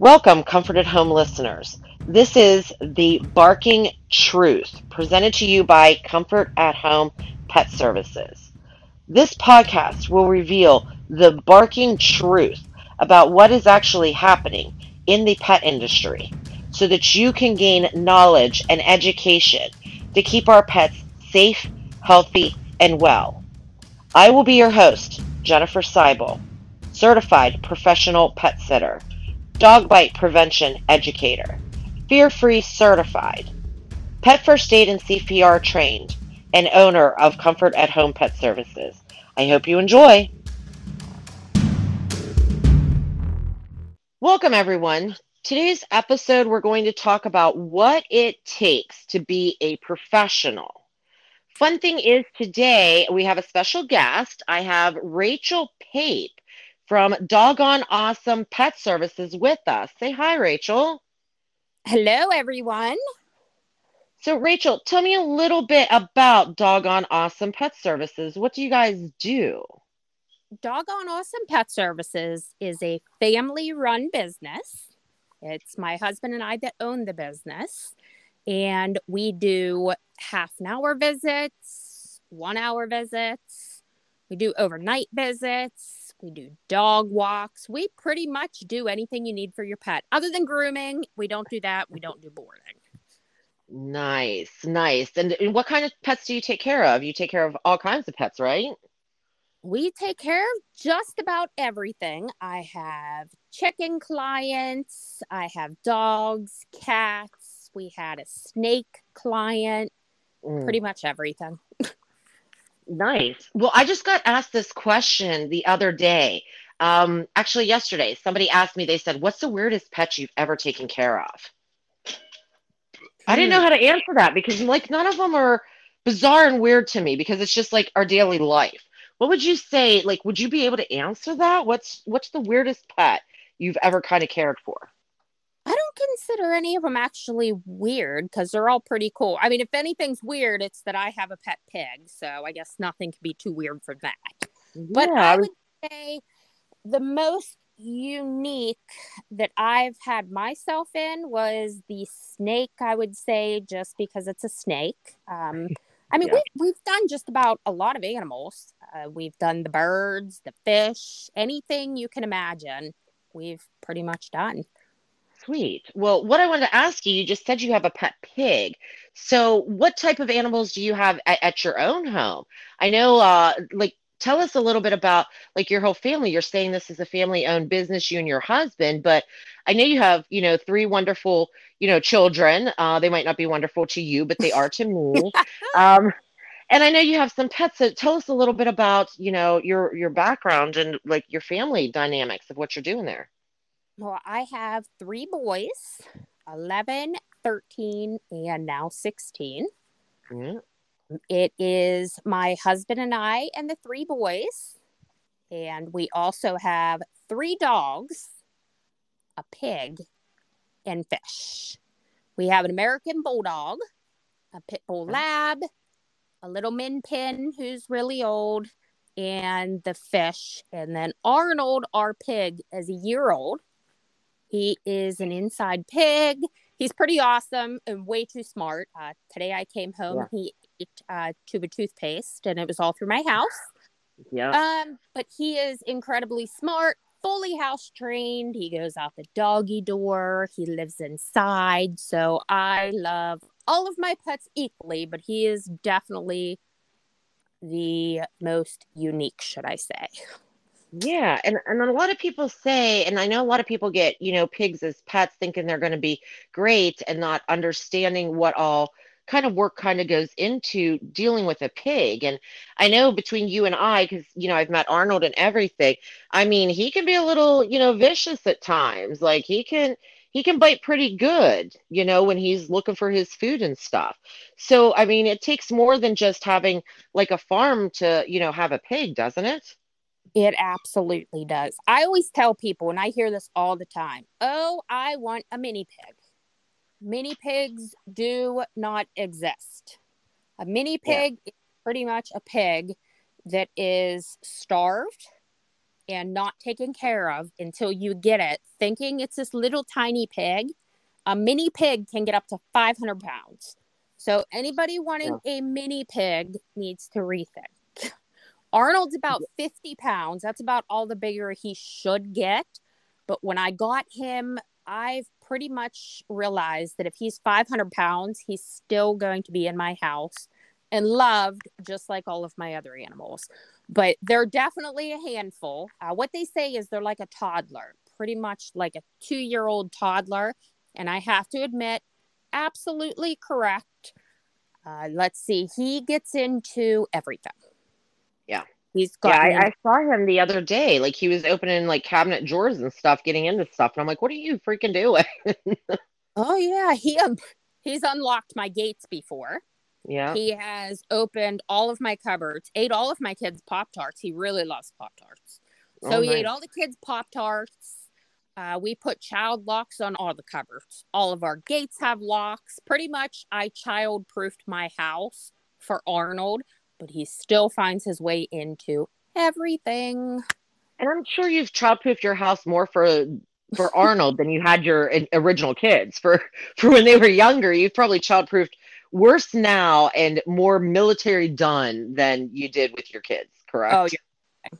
Welcome, Comfort at Home listeners. This is the Barking Truth presented to you by Comfort at Home Pet Services. This podcast will reveal the barking truth about what is actually happening in the pet industry so that you can gain knowledge and education to keep our pets safe, healthy, and well. I will be your host, Jennifer Seibel, certified professional pet sitter, dog bite prevention educator, fear free certified, pet first aid and CPR trained, and owner of Comfort at Home Pet Services. I hope you enjoy. Welcome, everyone. Today's episode, we're going to talk about what it takes to be a professional. Fun thing is, today we have a special guest. I have Rachelle Pape from Doggone Awesome Pet Services with us. Say hi, Rachelle. Hello, everyone. So, Rachelle, tell me a little bit about Doggone Awesome Pet Services. What do you guys do? Doggone Awesome Pet Services is a family run business. It's my husband and I that own the business. And we do half an hour visits, one hour visits, we do overnight visits, we do dog walks. We pretty much do anything you need for your pet. Other than grooming, we don't do that. We don't do boarding. Nice, nice. And, and what kind of pets do you take care of? You take care of all kinds of pets, right? We take care of just about everything. I have chicken clients, I have dogs, cats, we had a snake client, Mm. pretty much everything. Nice. Well, I just got asked this question the other day. Um, actually, yesterday, somebody asked me, they said, What's the weirdest pet you've ever taken care of? I didn't know how to answer that because, like, none of them are bizarre and weird to me because it's just like our daily life. What would you say? Like, would you be able to answer that? What's what's the weirdest pet you've ever kind of cared for? Consider any of them actually weird because they're all pretty cool. I mean, if anything's weird, it's that I have a pet pig. So I guess nothing could be too weird for that. But I would say the most unique that I've had myself in was the snake, I would say, just because it's a snake. Um, I mean, Yeah. we, we've done just about a lot of animals. Uh, we've done the birds, the fish, anything you can imagine, we've pretty much done. Sweet. Well, what I wanted to ask you, you just said you have a pet pig. So, what type of animals do you have at, at your own home? I know, uh, like, tell us a little bit about like your whole family. You're saying this is a family-owned business, you and your husband, but I know you have, you know, three wonderful, you know, children. Uh, they might not be wonderful to you, but they are to me. Um, and I know you have some pets. So, tell us a little bit about, you know, your your background and like your family dynamics of what you're doing there. Well, I have three boys 11, 13, and now 16. Yeah. It is my husband and I and the three boys. And we also have three dogs, a pig, and fish. We have an American bulldog, a pit bull lab, a little min pin who's really old, and the fish. And then Arnold, our pig, is a year old. He is an inside pig. He's pretty awesome and way too smart. Uh, today I came home. He ate a tube of toothpaste, and it was all through my house. Yeah. Um, but he is incredibly smart, fully house trained. He goes out the doggy door. He lives inside. So I love all of my pets equally, but he is definitely the most unique, should I say? Yeah, and and a lot of people say, and I know a lot of people get, you know, pigs as pets thinking they're going to be great and not understanding what all kind of work kind of goes into dealing with a pig. And I know between you and I, because, you know, I've met Arnold and everything, I mean, he can be a little, you know, vicious at times. Like he can he can bite pretty good, you know, when he's looking for his food and stuff. So, I mean, it takes more than just having like a farm to, you know, have a pig, doesn't it? It absolutely does. I always tell people, and I hear this all the time oh, I want a mini pig. Mini pigs do not exist. A mini Yeah. pig is pretty much a pig that is starved and not taken care of until you get it, thinking it's this little tiny pig, a mini pig can get up to 500 pounds. So anybody wanting yeah. a mini pig needs to rethink. Arnold's about 50 pounds. That's about all the bigger he should get. But when I got him, I've pretty much realized that if he's 500 pounds, he's still going to be in my house and loved just like all of my other animals. But they're definitely a handful. Uh, what they say is they're like a toddler, pretty much like a two year old toddler. And I have to admit, absolutely correct. Uh, let's see, he gets into everything. He's got. Yeah, I, I, saw him the other day. Like he was opening like cabinet drawers and stuff, getting into stuff, and I'm like, "What are you freaking doing?" oh yeah, he um, he's unlocked my gates before. Yeah. He has opened all of my cupboards, ate all of my kids' Pop Tarts. He really loves Pop Tarts. So oh, he ate all the kids' Pop Tarts. Uh, we put child locks on all the cupboards. All of our gates have locks. Pretty much, I child proofed my house for Arnold, but he still finds his way into everything. And I'm sure you've child proofed your house more for for Arnold than you had your original kids. For for when they were younger, you've probably child proofed worse now and more military done than you did with your kids, correct? Oh, yeah.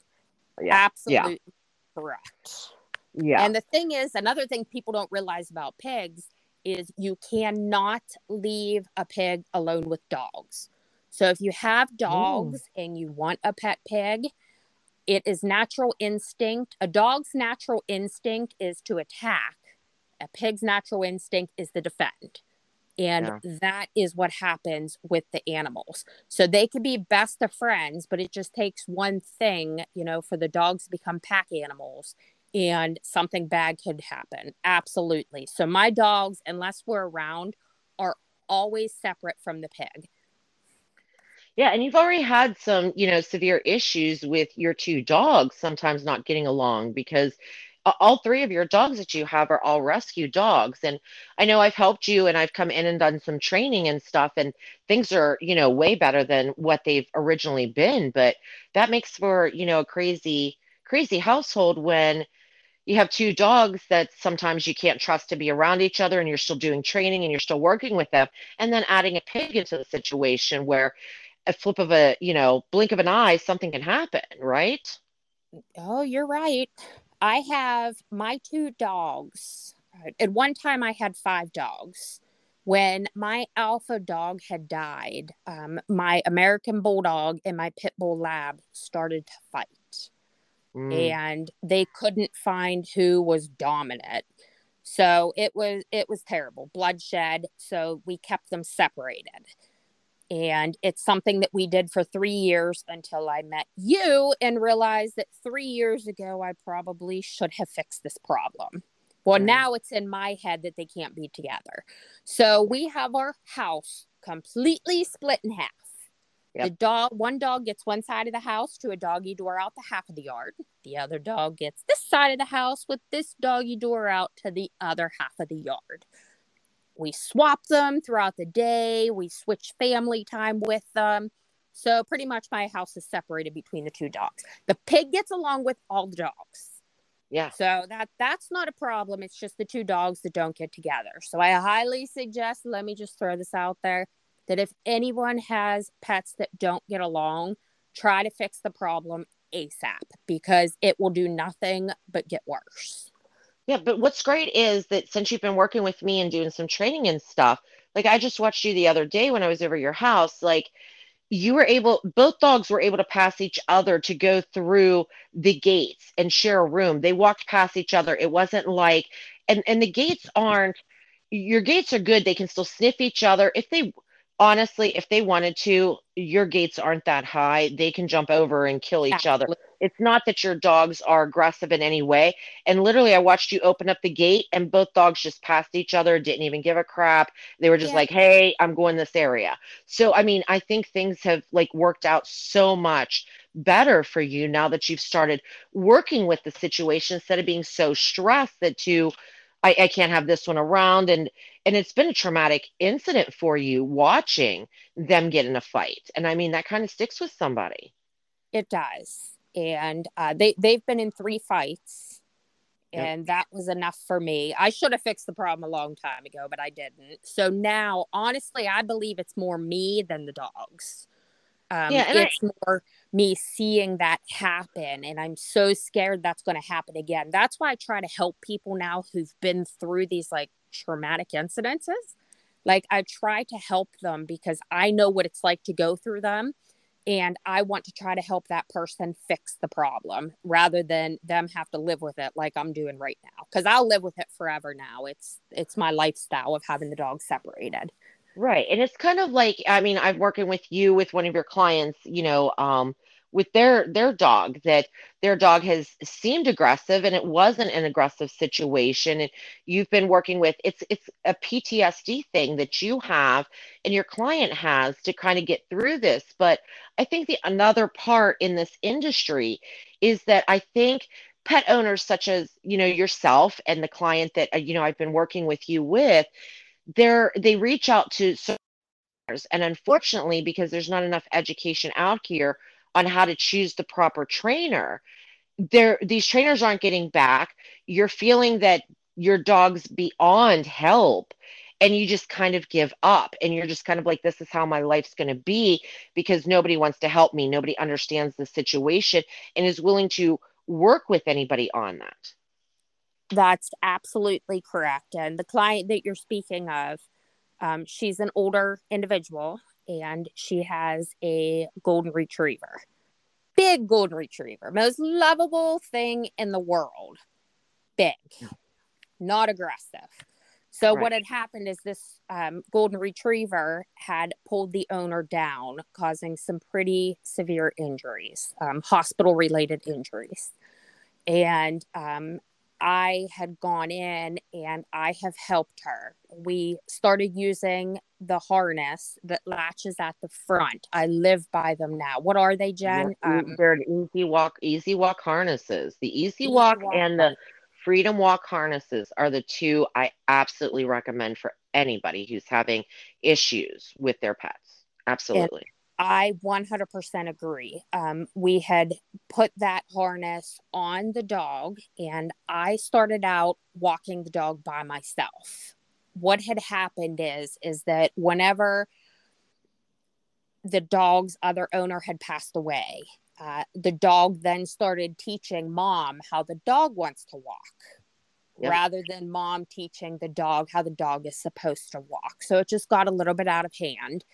yeah. Absolutely yeah. correct. Yeah. And the thing is, another thing people don't realize about pigs is you cannot leave a pig alone with dogs. So if you have mm. dogs Ooh. and you want a pet pig, it is natural instinct. A dog's natural instinct is to attack. A pig's natural instinct is to defend. And yeah. that is what happens with the animals. So they could be best of friends, but it just takes one thing, you know, for the dogs to become pack animals and something bad could happen. Absolutely. So my dogs, unless we're around, are always separate from the pig. Yeah, and you've already had some, you know, severe issues with your two dogs sometimes not getting along because uh, all three of your dogs that you have are all rescue dogs. And i know i've helped you and i've come in and done some training and stuff and things are you know way better than what they've originally been. But that makes for you know a crazy crazy household when you have two dogs that sometimes you can't trust to be around each other and you're still doing training and you're still working with them. And then adding a pig into the situation where a flip of a you know blink of an eye something can happen right oh you're right I have my two dogs. At one time, I had five dogs. When my alpha dog had died, um, my American Bulldog and my Pit Bull Lab started to fight. Mm. And they couldn't find who was dominant. So it was it was terrible, bloodshed. So we kept them separated. And it's something that we did for three years until I met you and realized that three years ago, I probably should have fixed this problem. Well, now it's in my head that they can't be together. So we have our house completely split in half. Yep. The dog, one dog gets one side of the house to a doggy door out the half of the yard. The other dog gets this side of the house with this doggy door out to the other half of the yard we swap them throughout the day. We switch family time with them. So pretty much my house is separated between the two dogs. The pig gets along with all the dogs. Yeah. So that that's not a problem. It's just the two dogs that don't get together. So I highly suggest, let me just throw this out there, that if anyone has pets that don't get along, try to fix the problem ASAP because it will do nothing but get worse. Yeah, but what's great is that since you've been working with me and doing some training and stuff, like I just watched you the other day when I was over your house, like you were able both dogs were able to pass each other to go through the gates and share a room. They walked past each other. It wasn't like and and the gates aren't your gates are good. They can still sniff each other if they honestly, if they wanted to, your gates aren't that high. They can jump over and kill each Absolutely. other. It's not that your dogs are aggressive in any way. And literally, I watched you open up the gate, and both dogs just passed each other, didn't even give a crap. They were just yeah. like, hey, I'm going this area. So, I mean, I think things have like worked out so much better for you now that you've started working with the situation instead of being so stressed that you. I, I can't have this one around and and it's been a traumatic incident for you watching them get in a fight and i mean that kind of sticks with somebody it does and uh, they they've been in three fights, Yep. and that was enough for me. I should have fixed the problem a long time ago, but I didn't. So now, honestly, I believe it's more me than the dogs. Um, Yeah, and I- it's more me seeing that happen, and I'm so scared that's going to happen again. That's why I try to help people now who've been through these like traumatic incidences. Like I try to help them because I know what it's like to go through them and I want to try to help that person fix the problem rather than them have to live with it like I'm doing right now cuz I'll live with it forever now. It's it's my lifestyle of having the dogs separated. Right. And it's kind of like, I mean, I'm working with you with one of your clients, you know, um, with their their dog that their dog has seemed aggressive and it wasn't an aggressive situation and you've been working with it's it's a PTSD thing that you have and your client has to kind of get through this but I think the another part in this industry is that I think pet owners such as you know yourself and the client that uh, you know I've been working with you with they're they reach out to and unfortunately because there's not enough education out here on how to choose the proper trainer there these trainers aren't getting back. You're feeling that your dog's beyond help and you just kind of give up and you're just kind of like this is how my life's going to be because nobody wants to help me nobody understands the situation and is willing to work with anybody on that That's absolutely correct. And the client that you're speaking of, um, she's an older individual and she has a golden retriever. Big golden retriever, most lovable thing in the world. Big, not aggressive. So, Right. what had happened is this um, golden retriever had pulled the owner down, causing some pretty severe injuries, um, hospital related injuries. And um, I had gone in and I have helped her. We started using the harness that latches at the front. I live by them now. What are they, Jen? Yeah, Um, they're easy walk easy walk harnesses the easy, Easy walk, Walk and the freedom walk harnesses are the two i absolutely recommend for anybody who's having issues with their pets absolutely I 100% agree. Um, we had put that harness on the dog, and I started out walking the dog by myself. What had happened is is that whenever the dog's other owner had passed away, uh, the dog then started teaching mom how the dog wants to walk. Yep. Rather than mom teaching the dog how the dog is supposed to walk. So it just got a little bit out of hand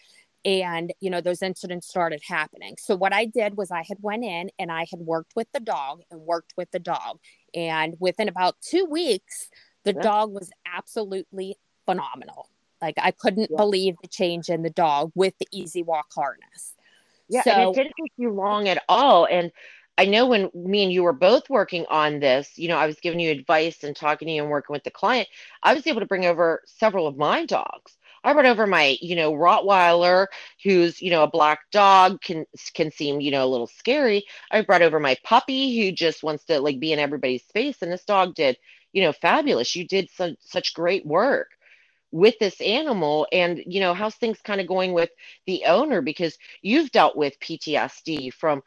and you know those incidents started happening. So what i did was i had went in and i had worked with the dog and worked with the dog. And within about two weeks the Yeah. dog was absolutely phenomenal. Like i couldn't Yeah. believe the change in the dog with the easy walk harness. Yeah and it didn't take you long at all. And i know when me and you were both working on this you know i was giving you advice and talking to you and working with the client i was able to bring over several of my dogs I brought over my, you know, Rottweiler, who's, you know, a black dog, can can seem, you know, a little scary. I brought over my puppy, who just wants to like be in everybody's face, and this dog did, you know, fabulous. You did such such great work with this animal, and you know, how's things kind of going with the owner because you've dealt with PTSD from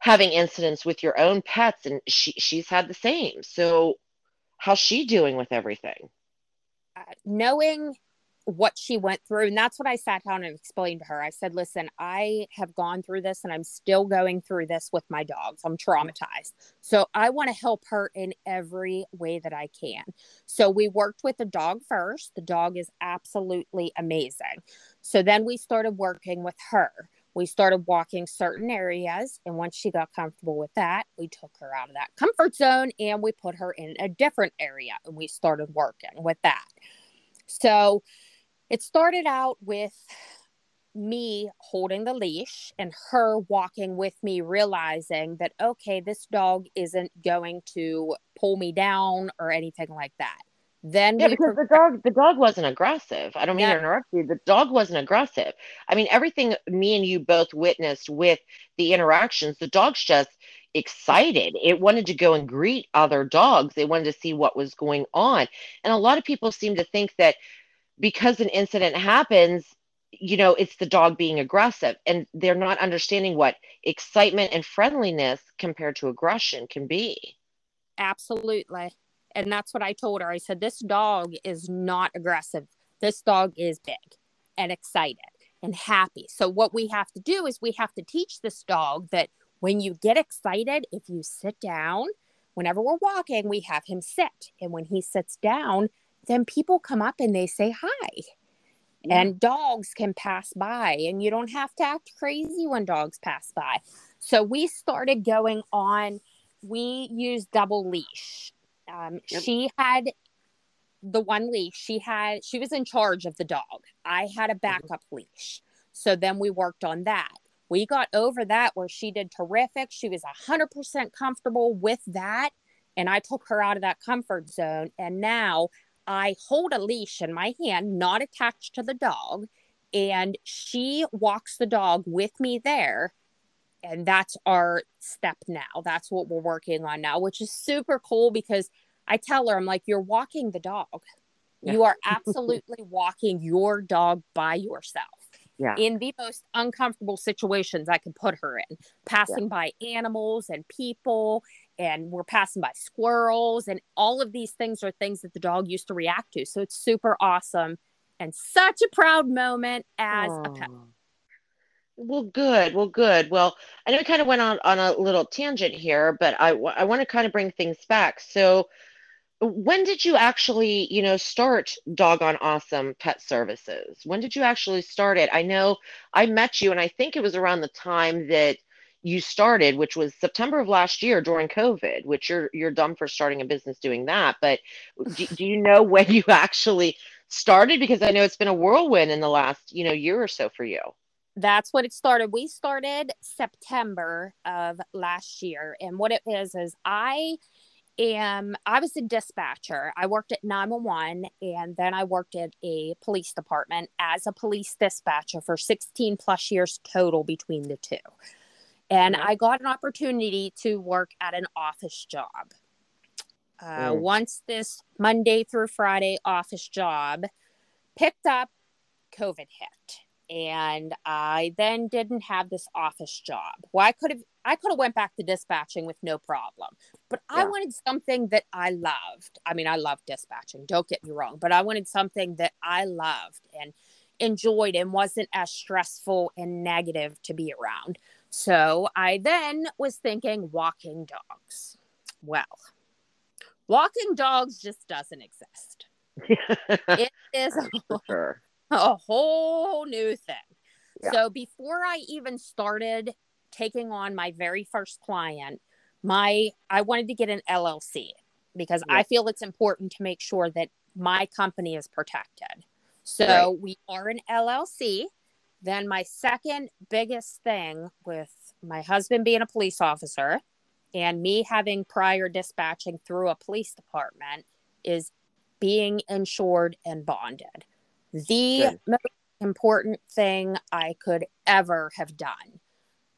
having incidents with your own pets, and she she's had the same. So, how's she doing with everything? uh, knowing what she went through and that's what i sat down and explained to her. I said listen i have gone through this and i'm still going through this with my dogs. I'm traumatized. So i want to help her in every way that i can. So we worked with the dog first. The dog is absolutely amazing. So then we started working with her. We started walking certain areas and once she got comfortable with that we took her out of that comfort zone and we put her in a different area and we started working with that. So it started out with me holding the leash and her walking with me, realizing that, okay, this dog isn't going to pull me down or anything like that. Then Yeah, because the dog the dog wasn't aggressive. I don't mean Yeah. to interrupt you. The dog wasn't aggressive. I mean, everything me and you both witnessed with the interactions, the dog's just excited. It wanted to go and greet other dogs. They wanted to see what was going on. And a lot of people seem to think that because an incident happens, you know, it's the dog being aggressive and they're not understanding what excitement and friendliness compared to aggression can be. Absolutely. And that's what I told her. I said, This dog is not aggressive. This dog is big and excited and happy. So, what we have to do is we have to teach this dog that when you get excited, if you sit down, whenever we're walking, we have him sit. And when he sits down, then people come up and they say hi. Yeah. And dogs can pass by, and you don't have to act crazy when dogs pass by. So we started going on, we used double leash. Um, yep. She had the one leash, she had, she was in charge of the dog. I had a mm-hmm. backup mm-hmm. leash. So then we worked on that. We got over that where she did terrific. She was 100% comfortable with that. And I took her out of that comfort zone. And now I hold a leash in my hand, not attached to the dog, and she walks the dog with me there. And that's our step now. That's what we're working on now, which is super cool because I tell her, I'm like, you're walking the dog. Yeah. You are absolutely walking your dog by yourself. Yeah. In the most uncomfortable situations I could put her in, passing yeah. by animals and people and we're passing by squirrels and all of these things are things that the dog used to react to. So it's super awesome and such a proud moment as a pet. Well good well good. Well i know we kind of went on on a little tangent here but i, I want to kind of bring things back. So when did you actually you know start Dog doggone awesome pet services? When did you actually start it? I know i met you and i think it was around the time that you started, which was September of last year during COVID, which you're you're dumb for starting a business doing that. But do, do you know when you actually started? Because I know it's been a whirlwind in the last you know year or so for you. That's what it started. We started September of last year, and what it is is I am I was a dispatcher. I worked at 911 and then I worked at a police department as a police dispatcher for 16 plus years total between the two and I got an opportunity to work at an office job. Uh, mm. Once this Monday through Friday office job picked up, COVID hit, and I then didn't have this office job. Well, I could have I could have went back to dispatching with no problem, but yeah. I wanted something that I loved. I mean, I love dispatching. Don't get me wrong, but I wanted something that I loved and enjoyed and wasn't as stressful and negative to be around. So I then was thinking walking dogs. Well, walking dogs just doesn't exist. it is a, sure. a, whole new thing. Yeah. So before I even started taking on my very first client, my I wanted to get an LLC because yeah. I feel it's important to make sure that my company is protected. So right. we are an LLC. Then my second biggest thing with my husband being a police officer and me having prior dispatching through a police department is being insured and bonded. The Good. most important thing I could ever have done.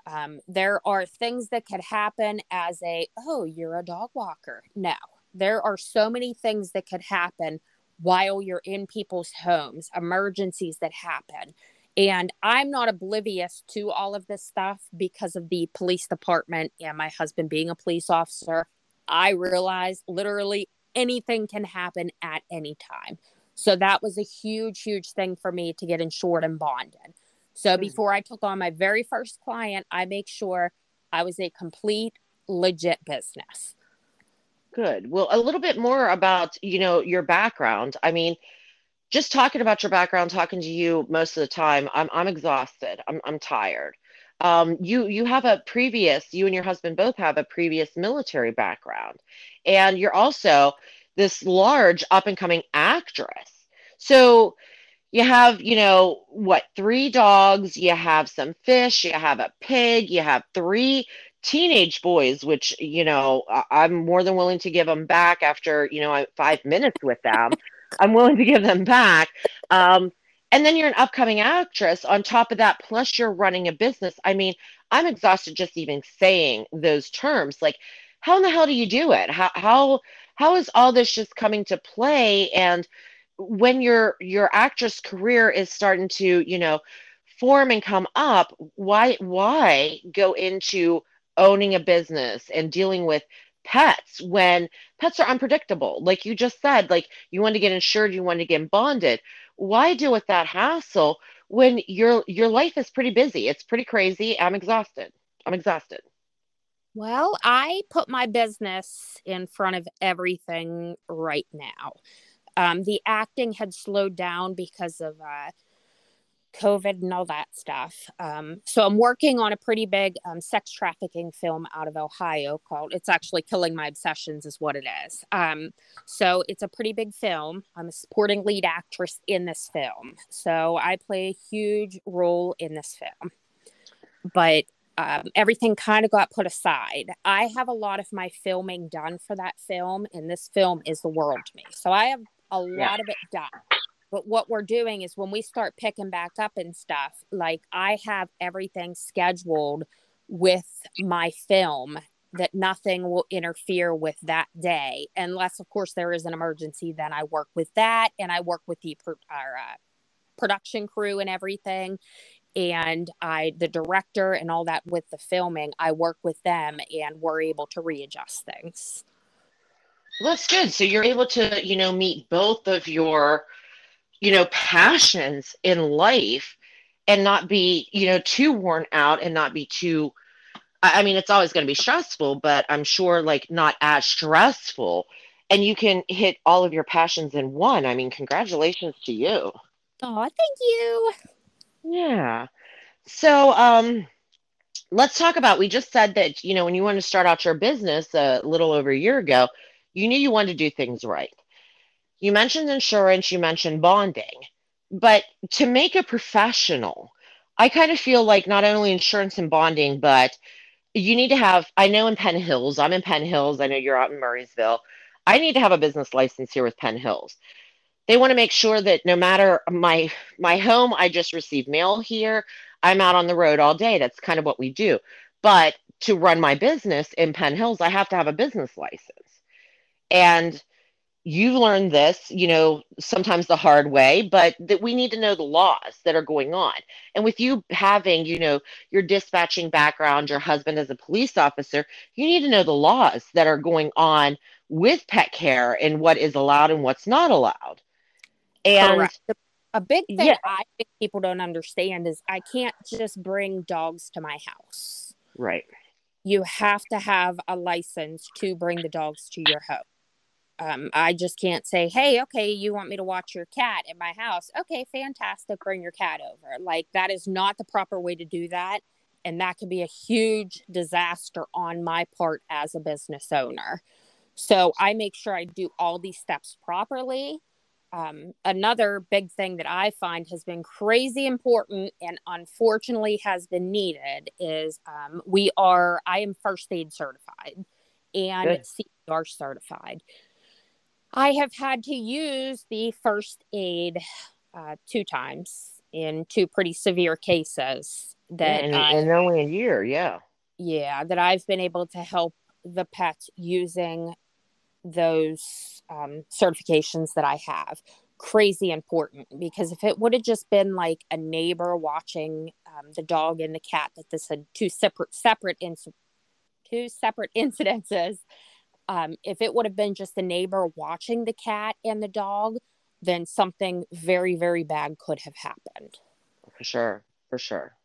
Um, there are things that could happen as a, oh, you're a dog walker. No, there are so many things that could happen while you're in people's homes, emergencies that happen. And I'm not oblivious to all of this stuff because of the police department and my husband being a police officer. I realize literally anything can happen at any time. So that was a huge, huge thing for me to get insured and bonded. So mm. before I took on my very first client, I make sure I was a complete legit business. Good. Well, a little bit more about, you know, your background. I mean, just talking about your background, talking to you most of the time, I'm I'm exhausted. I'm I'm tired. Um, you you have a previous, you and your husband both have a previous military background, and you're also this large up and coming actress. So you have, you know, what, three dogs, you have some fish, you have a pig, you have three teenage boys, which, you know, I'm more than willing to give them back after, you know, five minutes with them. I'm willing to give them back. Um, and then you're an upcoming actress on top of that, plus you're running a business. I mean, I'm exhausted just even saying those terms. Like, how in the hell do you do it? How how how is all this just coming to play? And when your your actress career is starting to you know form and come up why why go into owning a business and dealing with pets when pets are unpredictable. Like you just said like you want to get insured you want to get bonded. Why deal with that hassle when your your life is pretty busy? It's pretty crazy. I'm exhausted. I'm exhausted. Well i put my business in front of everything right now. Um, the acting had slowed down because of uh, COVID and all that stuff. Um, so I'm working on a pretty big um, sex trafficking film out of Ohio called It's Actually Killing My Obsessions, is what it is. Um, so it's a pretty big film. I'm a supporting lead actress in this film. So I play a huge role in this film. But um, everything kind of got put aside. I have a lot of my filming done for that film, and this film is the world to me. So I have a lot yeah. of it done. But what we're doing is when we start picking back up and stuff, like I have everything scheduled with my film that nothing will interfere with that day unless of course there is an emergency then i work with that and i work with the our, uh, production crew and everything and i the director and all that with the filming i work with them and we're able to readjust things well, that's good. So you're able to, you know, meet both of your, you know, passions in life and not be, you know, too worn out and not be too I mean, it's always going to be stressful, but I'm sure like not as stressful. And you can hit all of your passions in one. I mean, congratulations to you. Oh, thank you. Yeah. So, um, let's talk about we just said that, you know, when you want to start out your business a little over a year ago, you knew you wanted to do things right. You mentioned insurance, you mentioned bonding, but to make a professional, I kind of feel like not only insurance and bonding, but you need to have, I know in Penn Hills, I'm in Penn Hills, I know you're out in Murrysville. I need to have a business license here with Penn Hills. They want to make sure that no matter my my home, I just receive mail here. I'm out on the road all day. That's kind of what we do. But to run my business in Penn Hills, I have to have a business license. And you've learned this, you know, sometimes the hard way, but that we need to know the laws that are going on. And with you having, you know, your dispatching background, your husband as a police officer, you need to know the laws that are going on with pet care and what is allowed and what's not allowed. And Correct. a big thing yeah. I think people don't understand is I can't just bring dogs to my house. Right. You have to have a license to bring the dogs to your home. Um, I just can't say, hey, okay, you want me to watch your cat in my house? Okay, fantastic. Bring your cat over. Like, that is not the proper way to do that. And that could be a huge disaster on my part as a business owner. So I make sure I do all these steps properly. Um, another big thing that I find has been crazy important and unfortunately has been needed is um, we are, I am first aid certified and Good. CPR certified. I have had to use the first aid uh, two times in two pretty severe cases that in, in only a year, yeah. Yeah, that I've been able to help the pets using those um, certifications that I have. Crazy important because if it would have just been like a neighbor watching um, the dog and the cat, that this had two separate separate inc- two separate incidences um, if it would have been just the neighbor watching the cat and the dog, then something very, very bad could have happened. For sure. For sure.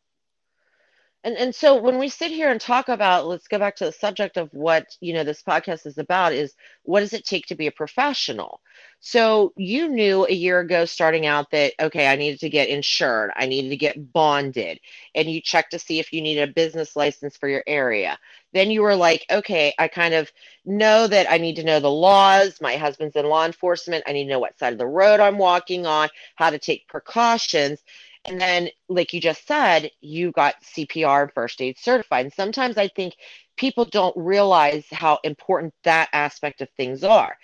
And and so when we sit here and talk about, let's go back to the subject of what you know this podcast is about is what does it take to be a professional? So you knew a year ago starting out that okay, I needed to get insured, I needed to get bonded, and you checked to see if you needed a business license for your area. Then you were like, okay, I kind of know that I need to know the laws. My husband's in law enforcement. I need to know what side of the road I'm walking on, how to take precautions. And then, like you just said, you got CPR and first aid certified. And sometimes I think people don't realize how important that aspect of things are.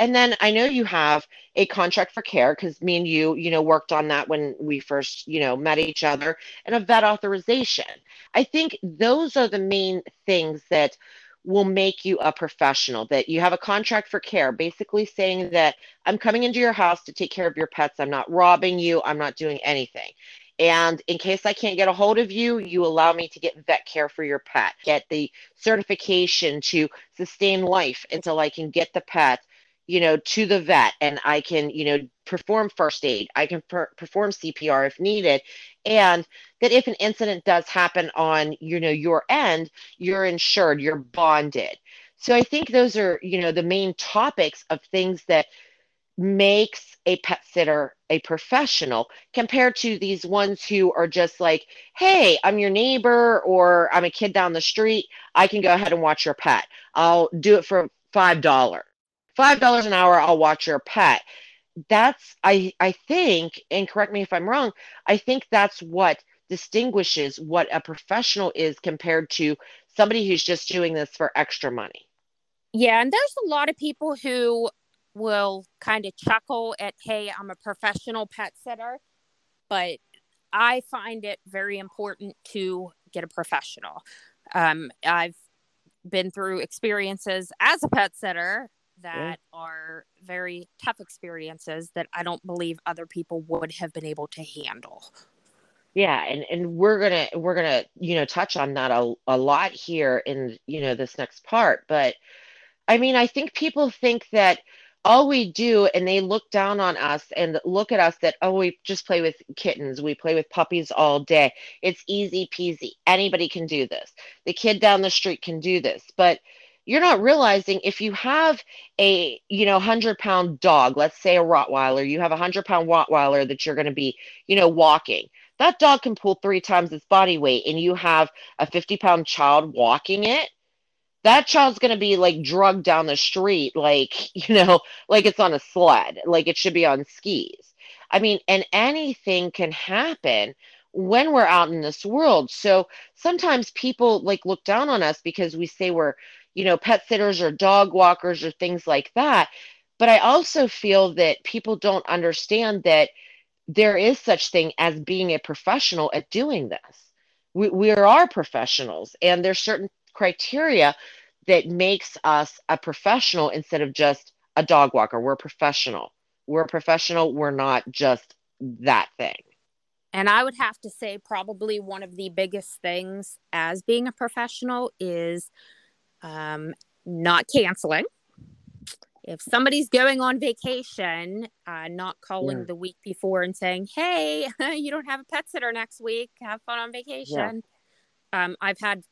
And then I know you have a contract for care because me and you, you know, worked on that when we first, you know, met each other and a vet authorization. I think those are the main things that will make you a professional, that you have a contract for care, basically saying that I'm coming into your house to take care of your pets. I'm not robbing you, I'm not doing anything. And in case I can't get a hold of you, you allow me to get vet care for your pet, get the certification to sustain life until I can get the pet, you know, to the vet and I can, you know, perform first aid. I can per- perform CPR if needed. And that if an incident does happen on, you know, your end, you're insured, you're bonded. So I think those are, you know, the main topics of things that makes a pet sitter a professional compared to these ones who are just like, hey, I'm your neighbor or I'm a kid down the street. I can go ahead and watch your pet. I'll do it for $5. $5 an hour, I'll watch your pet. That's, I, I think, and correct me if I'm wrong, I think that's what distinguishes what a professional is compared to somebody who's just doing this for extra money. Yeah, and there's a lot of people who will kind of chuckle at, hey, I'm a professional pet sitter, but I find it very important to get a professional. Um, I've been through experiences as a pet sitter that yeah. are very tough experiences that I don't believe other people would have been able to handle. Yeah, and and we're gonna we're gonna you know touch on that a, a lot here in you know this next part, but I mean I think people think that all we do and they look down on us and look at us that oh we just play with kittens we play with puppies all day it's easy peasy anybody can do this the kid down the street can do this but you're not realizing if you have a you know 100 pound dog let's say a rottweiler you have a 100 pound rottweiler that you're going to be you know walking. That dog can pull three times its body weight and you have a 50 pound child walking it that child's going to be like drugged down the street like you know like it's on a sled like it should be on skis. I mean and anything can happen when we're out in this world. So sometimes people like look down on us because we say we're you know pet sitters or dog walkers or things like that but i also feel that people don't understand that there is such thing as being a professional at doing this we, we are professionals and there's certain criteria that makes us a professional instead of just a dog walker. We're professional. We're a professional. We're not just that thing. And I would have to say, probably one of the biggest things as being a professional is um, not canceling. If somebody's going on vacation, uh, not calling yeah. the week before and saying, hey, you don't have a pet sitter next week. Have fun on vacation. Yeah. Um, I've had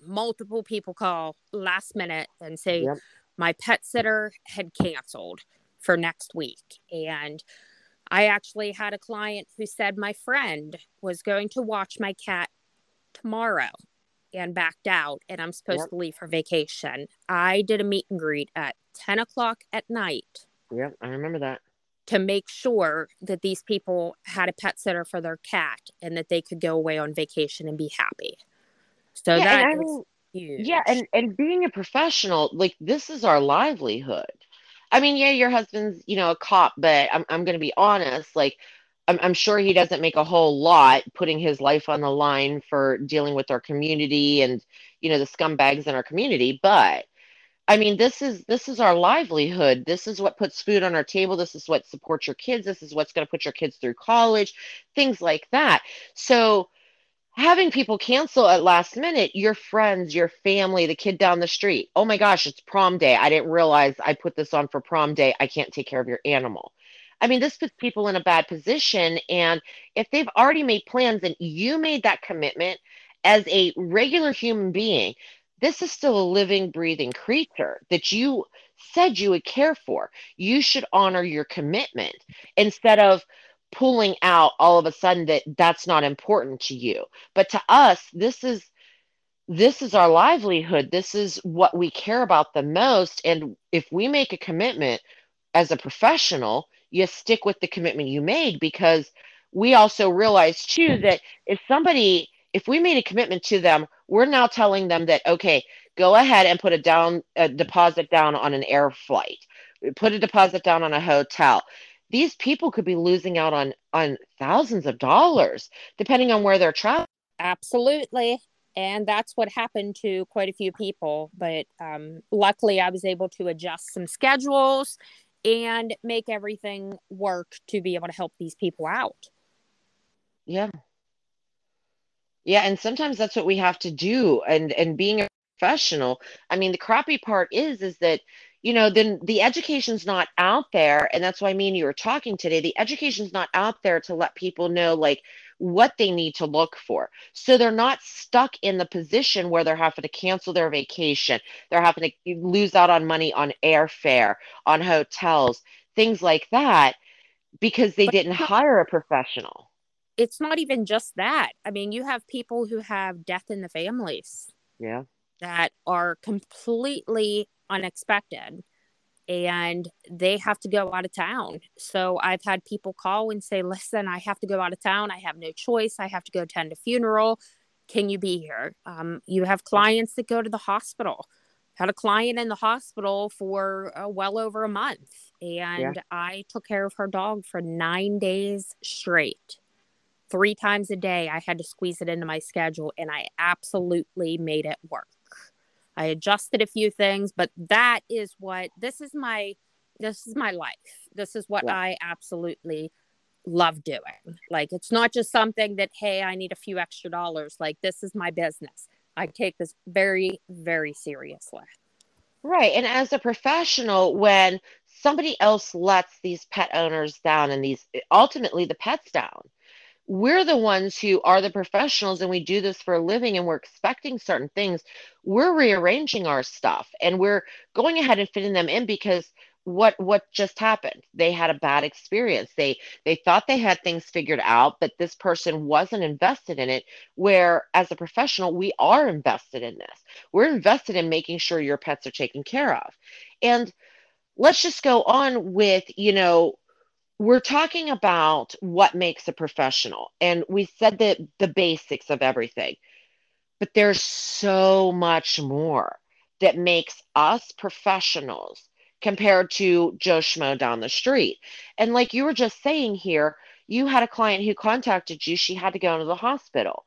multiple people call last minute and say yep. my pet sitter had canceled for next week and I actually had a client who said my friend was going to watch my cat tomorrow and backed out and I'm supposed yep. to leave for vacation. I did a meet and greet at 10 o'clock at night. Yep, I remember that. To make sure that these people had a pet sitter for their cat and that they could go away on vacation and be happy. So yeah, that is mean, huge. Yeah, and and being a professional, like this is our livelihood. I mean, yeah, your husband's, you know, a cop, but I'm I'm gonna be honest, like I'm, I'm sure he doesn't make a whole lot putting his life on the line for dealing with our community and you know the scumbags in our community but i mean this is this is our livelihood. This is what puts food on our table. This is what supports your kids. This is what's going to put your kids through college things like that. So having people cancel at last minute your friends your family the kid down the street oh my gosh it's prom day. I didn't realize i put this on for prom day. I can't take care of your animal i mean this puts people in a bad position and if they've already made plans and you made that commitment as a regular human being this is still a living breathing creature that you said you would care for. You should honor your commitment instead of pulling out all of a sudden that that's not important to you. But to us this is this is our livelihood. This is what we care about the most. And if we make a commitment as a professional you stick with the commitment you made because we also realize too that if somebody if we made a commitment to them we're now telling them that okay go ahead and put a down a deposit down on an air flight. Put a deposit down on a hotel. These people could be losing out on on thousands of dollars depending on where they're traveling. Absolutely. And that's what happened to quite a few people. But um, luckily, I was able to adjust some schedules and make everything work to be able to help these people out. Yeah. Yeah, and sometimes that's what we have to do and and being a professional. I mean, the crappy part is is that you know, then the education's not out there. And that's why I mean you were talking today. The education's not out there to let people know like what they need to look for. So they're not stuck in the position where they're having to cancel their vacation. They're having to lose out on money on airfare, on hotels, things like that, because they but didn't hire a professional. It's not even just that. I mean, you have people who have death in the families. Yeah. That are completely unexpected and they have to go out of town. So I've had people call and say, listen, I have to go out of town. I have no choice. I have to go attend a funeral. Can you be here? Um, you have clients that go to the hospital. Had a client in the hospital for uh, well over a month, and yeah. I took care of her dog for nine days straight. Three times a day, I had to squeeze it into my schedule, and I absolutely made it work. I adjusted a few things, but that is what this is my this is my life. This is what yeah. I absolutely love doing. Like it's not just something that hey, I need a few extra dollars. Like this is my business. I take this very very seriously. Right. And as a professional when somebody else lets these pet owners down and these ultimately the pets down we're the ones who are the professionals and we do this for a living and we're expecting certain things we're rearranging our stuff and we're going ahead and fitting them in because what what just happened? They had a bad experience. They they thought they had things figured out but this person wasn't invested in it where as a professional we are invested in this. We're invested in making sure your pets are taken care of. And let's just go on with you know we're talking about what makes a professional and we said that the basics of everything but there's so much more that makes us professionals compared to joe schmo down the street. And like you were just saying here you had a client who contacted you. She had to go into the hospital.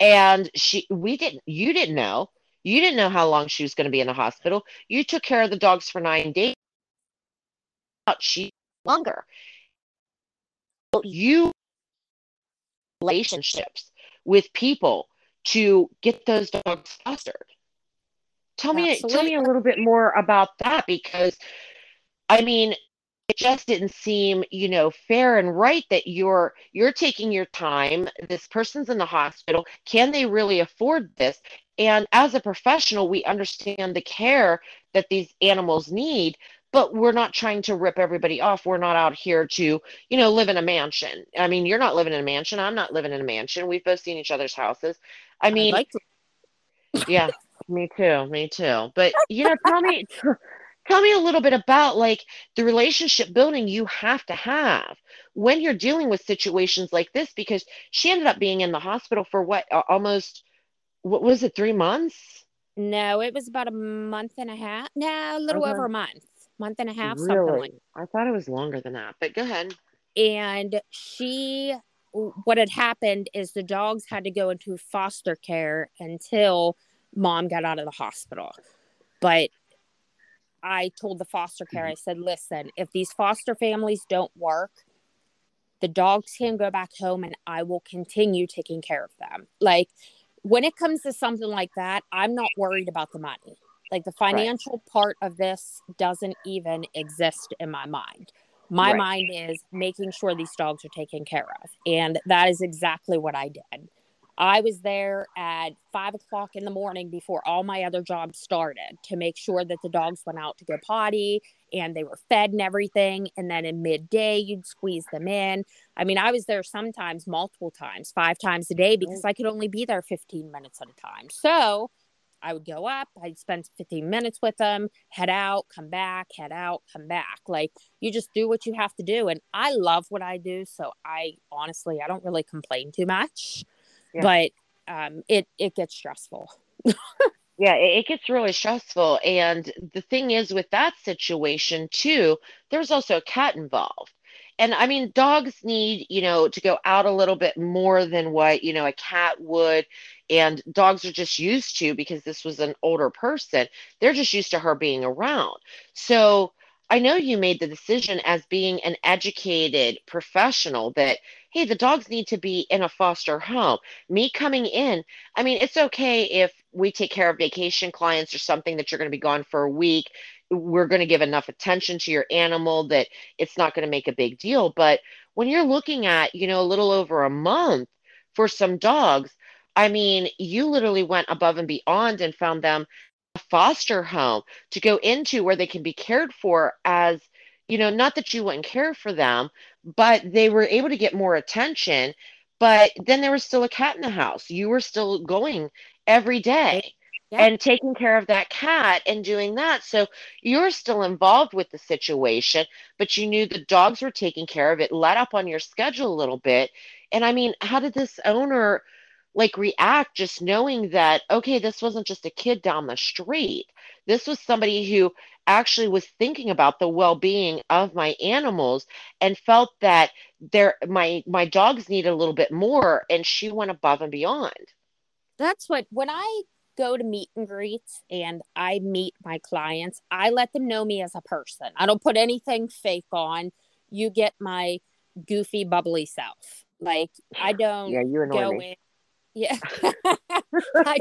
And she we didn't you didn't know. You didn't know how long she was going to be in the hospital. You took care of the dogs for nine days. She longer you relationships with people to get those dogs fostered. Tell Absolutely. me tell me a little bit more about that because I mean it just didn't seem, you know, fair and right that you're you're taking your time. This person's in the hospital. Can they really afford this? And as a professional, we understand the care that these animals need, but we're not trying to rip everybody off. We're not out here to, you know, live in a mansion. I mean, you're not living in a mansion. I'm not living in a mansion. We've both seen each other's houses. I mean, like yeah, me too, me too. But you know, tell me, tell me a little bit about like the relationship building you have to have when you're dealing with situations like this, because she ended up being in the hospital for what almost, what was it, three months? No, it was about a month and a half. No, a little okay. over a month month and a half, really? something like. I thought it was longer than that, but go ahead. And she, what had happened is the dogs had to go into foster care until mom got out of the hospital. But I told the foster care, I mm-hmm. said, listen, if these foster families don't work, the dogs can go back home and I will continue taking care of them. Like when it comes to something like that, I'm not worried about the money. Like the financial right. part of this doesn't even exist in my mind. My right. mind is making sure these dogs are taken care of. And that is exactly what I did. I was there at five o'clock in the morning before all my other jobs started to make sure that the dogs went out to go potty and they were fed and everything. And then in midday, you'd squeeze them in. I mean, I was there sometimes multiple times, five times a day, because I could only be there 15 minutes at a time. So I would go up, I'd spend 15 minutes with them, head out, come back, head out, come back. Like you just do what you have to do. And I love what I do. So I honestly, I don't really complain too much, yeah. but um, it, it gets stressful. yeah, it, it gets really stressful. And the thing is with that situation too, there's also a cat involved. And I mean, dogs need, you know, to go out a little bit more than what, you know, a cat would. And dogs are just used to because this was an older person. They're just used to her being around. So I know you made the decision as being an educated professional that, hey, the dogs need to be in a foster home. Me coming in, I mean, it's okay if we take care of vacation clients or something that you're going to be gone for a week we're going to give enough attention to your animal that it's not going to make a big deal. But when you're looking at, you know, a little over a month for some dogs, I mean, you literally went above and beyond and found them a foster home to go into where they can be cared for as, you know, not that you wouldn't care for them, but they were able to get more attention. But then there was still a cat in the house. You were still going every day yeah. and taking care of that cat and doing that. So you're still involved with the situation, but you knew the dogs were taking care of it, let up on your schedule a little bit. And I mean, how did this owner like react just knowing that, okay, this wasn't just a kid down the street? This was somebody who actually was thinking about the well-being of my animals and felt that their my my dogs needed a little bit more and she went above and beyond that's what when i go to meet and greets and I meet my clients, I let them know me as a person. I don't put anything fake on. You get my goofy, bubbly self. Like I don't yeah, you go me. in yeah. I,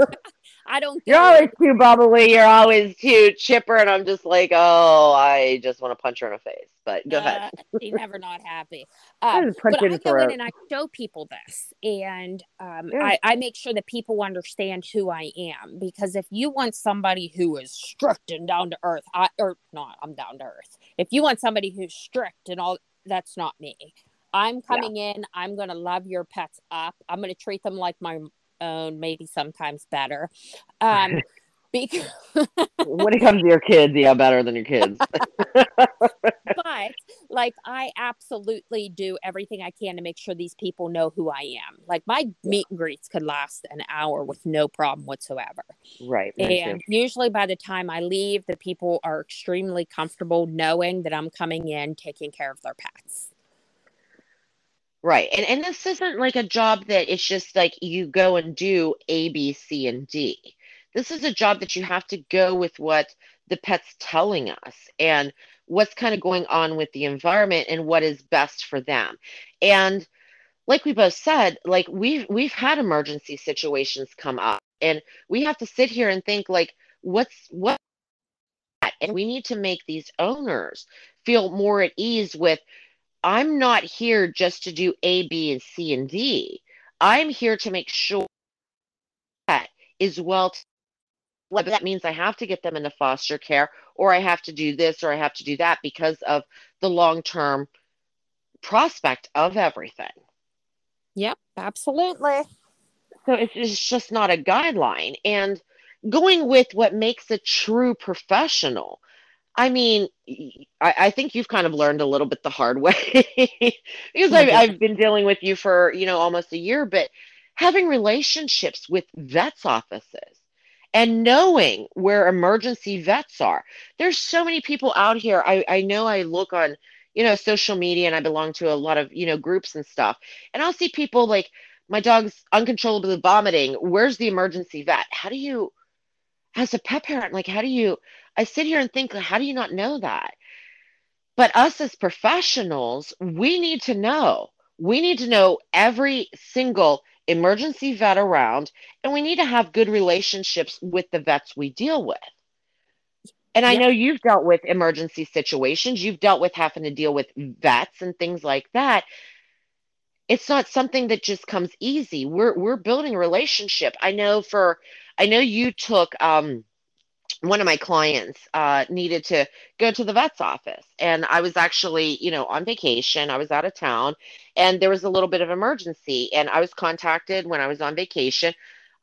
I don't. You're always too bubbly. You're always too chipper, and I'm just like, oh, I just want to punch her in the face. But go uh, ahead. she's never not happy. Um, but I go in and I show people this, and um, yeah. I, I make sure that people understand who I am. Because if you want somebody who is strict and down to earth, I or not, I'm down to earth. If you want somebody who's strict and all, that's not me. I'm coming yeah. in. I'm going to love your pets up. I'm going to treat them like my own, maybe sometimes better. Um, because when it comes to your kids, yeah, better than your kids. but like, I absolutely do everything I can to make sure these people know who I am. Like, my meet and greets could last an hour with no problem whatsoever. Right. And usually by the time I leave, the people are extremely comfortable knowing that I'm coming in taking care of their pets. Right. And and this isn't like a job that it's just like you go and do A, B, C, and D. This is a job that you have to go with what the pet's telling us and what's kind of going on with the environment and what is best for them. And like we both said, like we've we've had emergency situations come up and we have to sit here and think like what's what and we need to make these owners feel more at ease with I'm not here just to do A, B, and C and D. I'm here to make sure that is well. Whether that means I have to get them into foster care, or I have to do this, or I have to do that because of the long term prospect of everything. Yep, absolutely. So it's, it's just not a guideline. And going with what makes a true professional I mean, I, I, think you've kind of learned a little bit the hard way because I've, I've been dealing with you for, you know, almost a year, but having relationships with vets offices and knowing where emergency vets are. There's so many people out here. I, I know I look on, you know, social media and I belong to a lot of, you know, groups and stuff. And I'll see people like, my dog's uncontrollably vomiting. Where's the emergency vet? How do you, as a pet parent, like, how do you, I sit here and think, how do you not know that? But us as professionals, we need to know. We need to know every single emergency vet around, and we need to have good relationships with the vets we deal with. And I know you've dealt with emergency situations, you've dealt with having to deal with vets and things like that. It's not something that just comes easy. We're we're building a relationship. I know for I know you took um one of my clients uh, needed to go to the vet's office. And i was actually you know on vacation. I was out of town and there was a little bit of emergency and i was contacted when i was on vacation.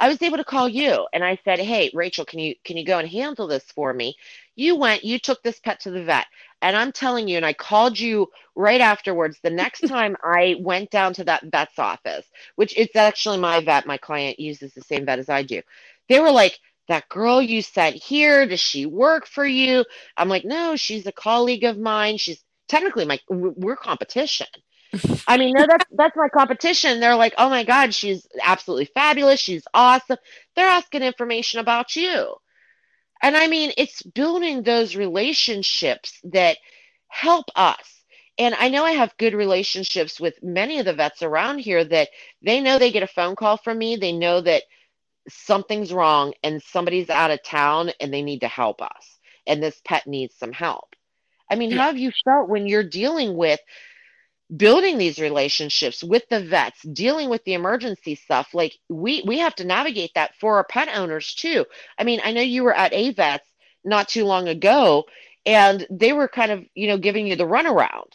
I was able to call you and i said hey Rachelle can you can you go and handle this for me? You went you took this pet to the vet. And i'm telling you and i called you right afterwards the next time i went down to that vet's office which it's actually my vet. My client uses the same vet as i do. They were like that girl you sent here, does she work for you? I'm like, no, she's a colleague of mine. She's technically my we're competition. I mean, no, that's that's my competition. They're like, oh my God, she's absolutely fabulous. She's awesome. They're asking information about you. And I mean, it's building those relationships that help us. And I know I have good relationships with many of the vets around here that they know they get a phone call from me. They know that something's wrong and somebody's out of town and they need to help us. And this pet needs some help. I mean, yeah. how have you felt when you're dealing with building these relationships with the vets, dealing with the emergency stuff? Like we we have to navigate that for our pet owners too. I mean, I know you were at AVETS not too long ago and they were kind of, you know, giving you the runaround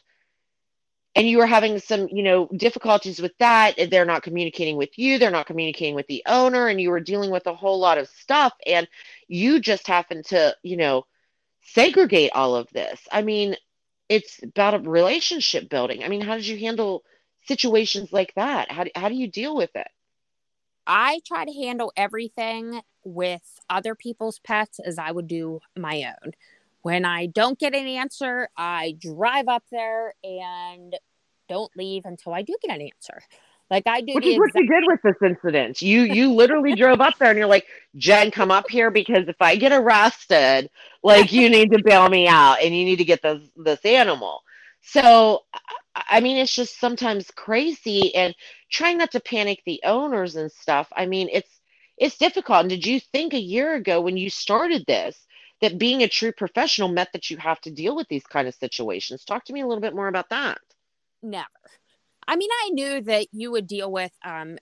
and you were having some you know difficulties with that they're not communicating with you they're not communicating with the owner and you were dealing with a whole lot of stuff and you just happened to you know segregate all of this. I mean it's about a relationship building. I mean how did you handle situations like that? How do, how do you deal with it? I try to handle everything with other people's pets as i would do my own. When I don't get an answer, I drive up there and don't leave until I do get an answer. Like I do. Which is what you did with this incident. You you literally drove up there and you're like, Jen, come up here because if I get arrested, like you need to bail me out and you need to get this this animal. So I mean, it's just sometimes crazy and trying not to panic the owners and stuff. I mean, it's it's difficult. And did you think a year ago when you started this that being a true professional meant that you have to deal with these kind of situations? Talk to me a little bit more about that. Never. I mean, I knew that you would deal with um,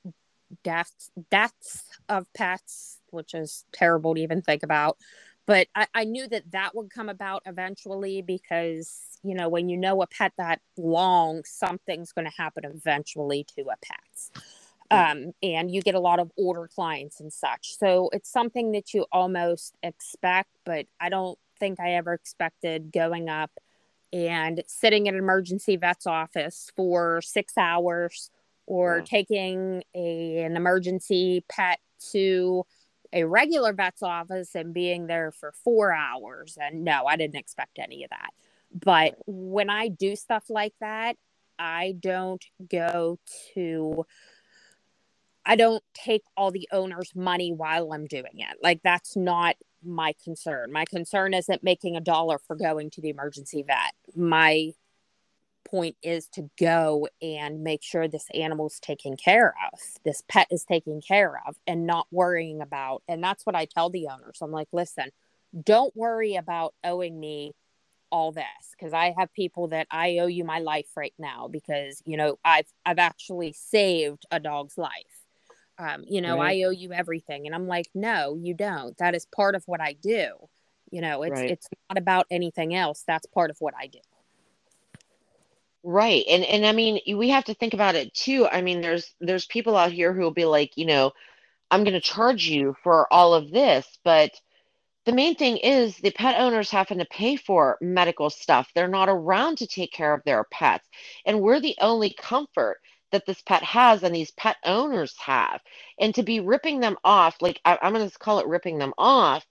deaths, deaths of pets, which is terrible to even think about. But I, I knew that that would come about eventually because, you know, when you know a pet that long, something's going to happen eventually to a pet. Um, and you get a lot of older clients and such. So it's something that you almost expect, but I don't think I ever expected going up and sitting in an emergency vet's office for six hours or taking a, an emergency pet to a regular vet's office and being there for four hours. And no, I didn't expect any of that. But when I do stuff like that, I don't go to I don't take all the owner's money while I'm doing it. Like that's not my concern. My concern isn't making a dollar for going to the emergency vet. My point is to go and make sure this animal's taken care of, this pet is taken care of, and not worrying about. And that's what I tell the owners. I'm like, listen, don't worry about owing me all this because I have people that I owe you my life right now because you know I've I've actually saved a dog's life um, you know, right. I owe you everything. And I'm like, no, you don't. That is part of what I do. You know, it's right. it's not about anything else. That's part of what I do. Right. And and I mean, we have to think about it too. I mean, there's there's people out here who will be like, you know, I'm going to charge you for all of this, but the main thing is the pet owners having to pay for medical stuff. They're not around to take care of their pets. And we're the only comfort that this pet has and these pet owners have. And to be ripping them off, like I, am going to call it ripping them off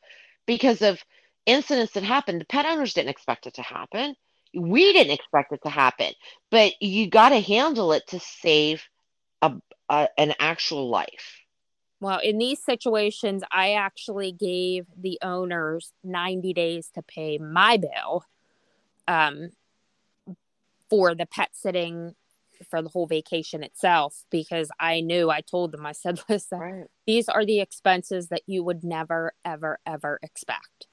because of incidents that happened. The pet owners didn't expect it to happen. We didn't expect it to happen, but you got to handle it to save a, a, an actual life. Well, in these situations, I actually gave the owners 90 days to pay my bill um, for the pet sitting for the whole vacation itself because I knew I told them, I said, listen, right. these are the expenses that you would never, ever, ever expect.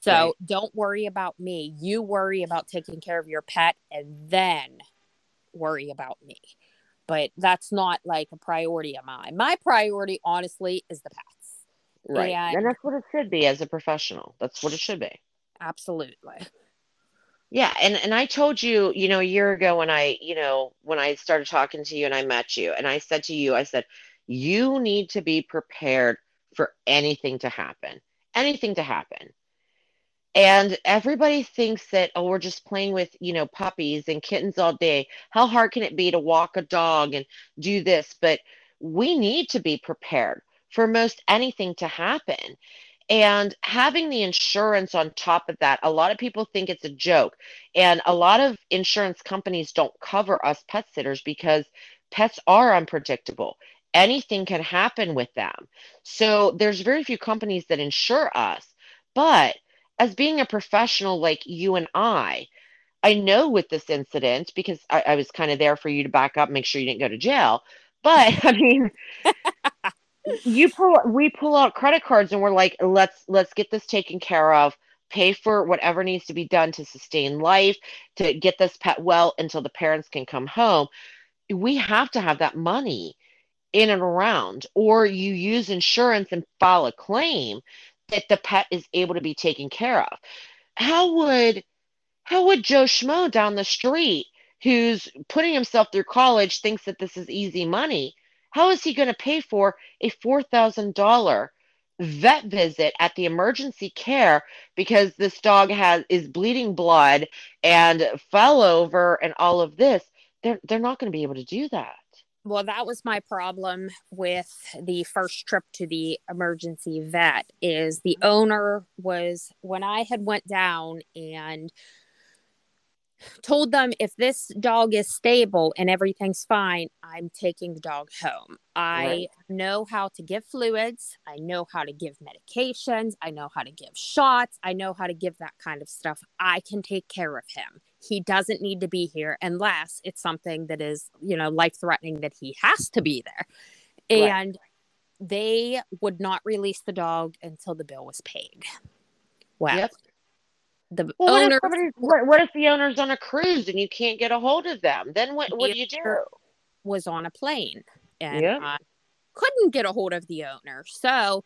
So right. don't worry about me. You worry about taking care of your pet and then worry about me. But that's not like a priority of mine. My priority, honestly, is the pets. Right. And, and that's what it should be as a professional. That's what it should be. Absolutely. Yeah, and and I told you, you know, a year ago when I, you know, when I started talking to you and I met you, and I said to you, I said, you need to be prepared for anything to happen, anything to happen. And everybody thinks that, oh, we're just playing with, you know, puppies and kittens all day. How hard can it be to walk a dog and do this? But we need to be prepared for most anything to happen. And having the insurance on top of that, a lot of people think it's a joke. And a lot of insurance companies don't cover us pet sitters because pets are unpredictable. Anything can happen with them. So there's very few companies that insure us. But as being a professional like you and I, I know with this incident because I, I was kind of there for you to back up, make sure you didn't go to jail. But I mean, you pull we pull out credit cards and we're like let's let's get this taken care of. Pay for whatever needs to be done to sustain life to get this pet well until the parents can come home. We have to have that money in and around or you use insurance and file a claim that the pet is able to be taken care of. How would how would joe schmo down the street who's putting himself through college thinks that this is easy money how is he going to pay for a $4,000 vet visit at the emergency care because this dog has is bleeding blood and fell over and all of this? They're they're not going to be able to do that. Well, that was my problem with the first trip to the emergency vet is the owner was when I had went down and told them if this dog is stable and everything's fine, I'm taking the dog home. I right. know how to give fluids. I know how to give medications. I know how to give shots. I know how to give that kind of stuff. I can take care of him. He doesn't need to be here unless it's something that is, you know, life threatening that he has to be there. And right. they would not release the dog until the bill was paid. Well, yep the well, owner. What if, what, what if, the owner's on a cruise and you can't get a hold of them? Then what, what do you do? Was on a plane and yeah. I couldn't get a hold of the owner. So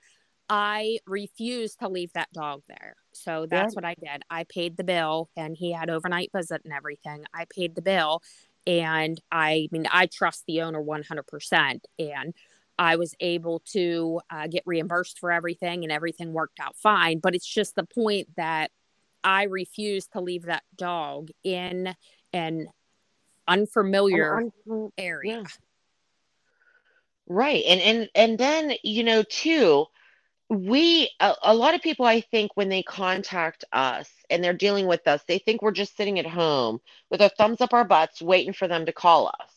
I refused to leave that dog there. So that's yeah. what I did. I paid the bill and he had overnight visit and everything. I paid the bill and I, I mean, I trust the owner 100%. And I was able to uh, get reimbursed for everything and everything worked out fine. But it's just the point that I refuse to leave that dog in an unfamiliar un- mm, area. Yeah. Right. And and and then, you know, too, we a, a lot of people I think when they contact us and they're dealing with us, they think we're just sitting at home with our thumbs up our butts waiting for them to call us.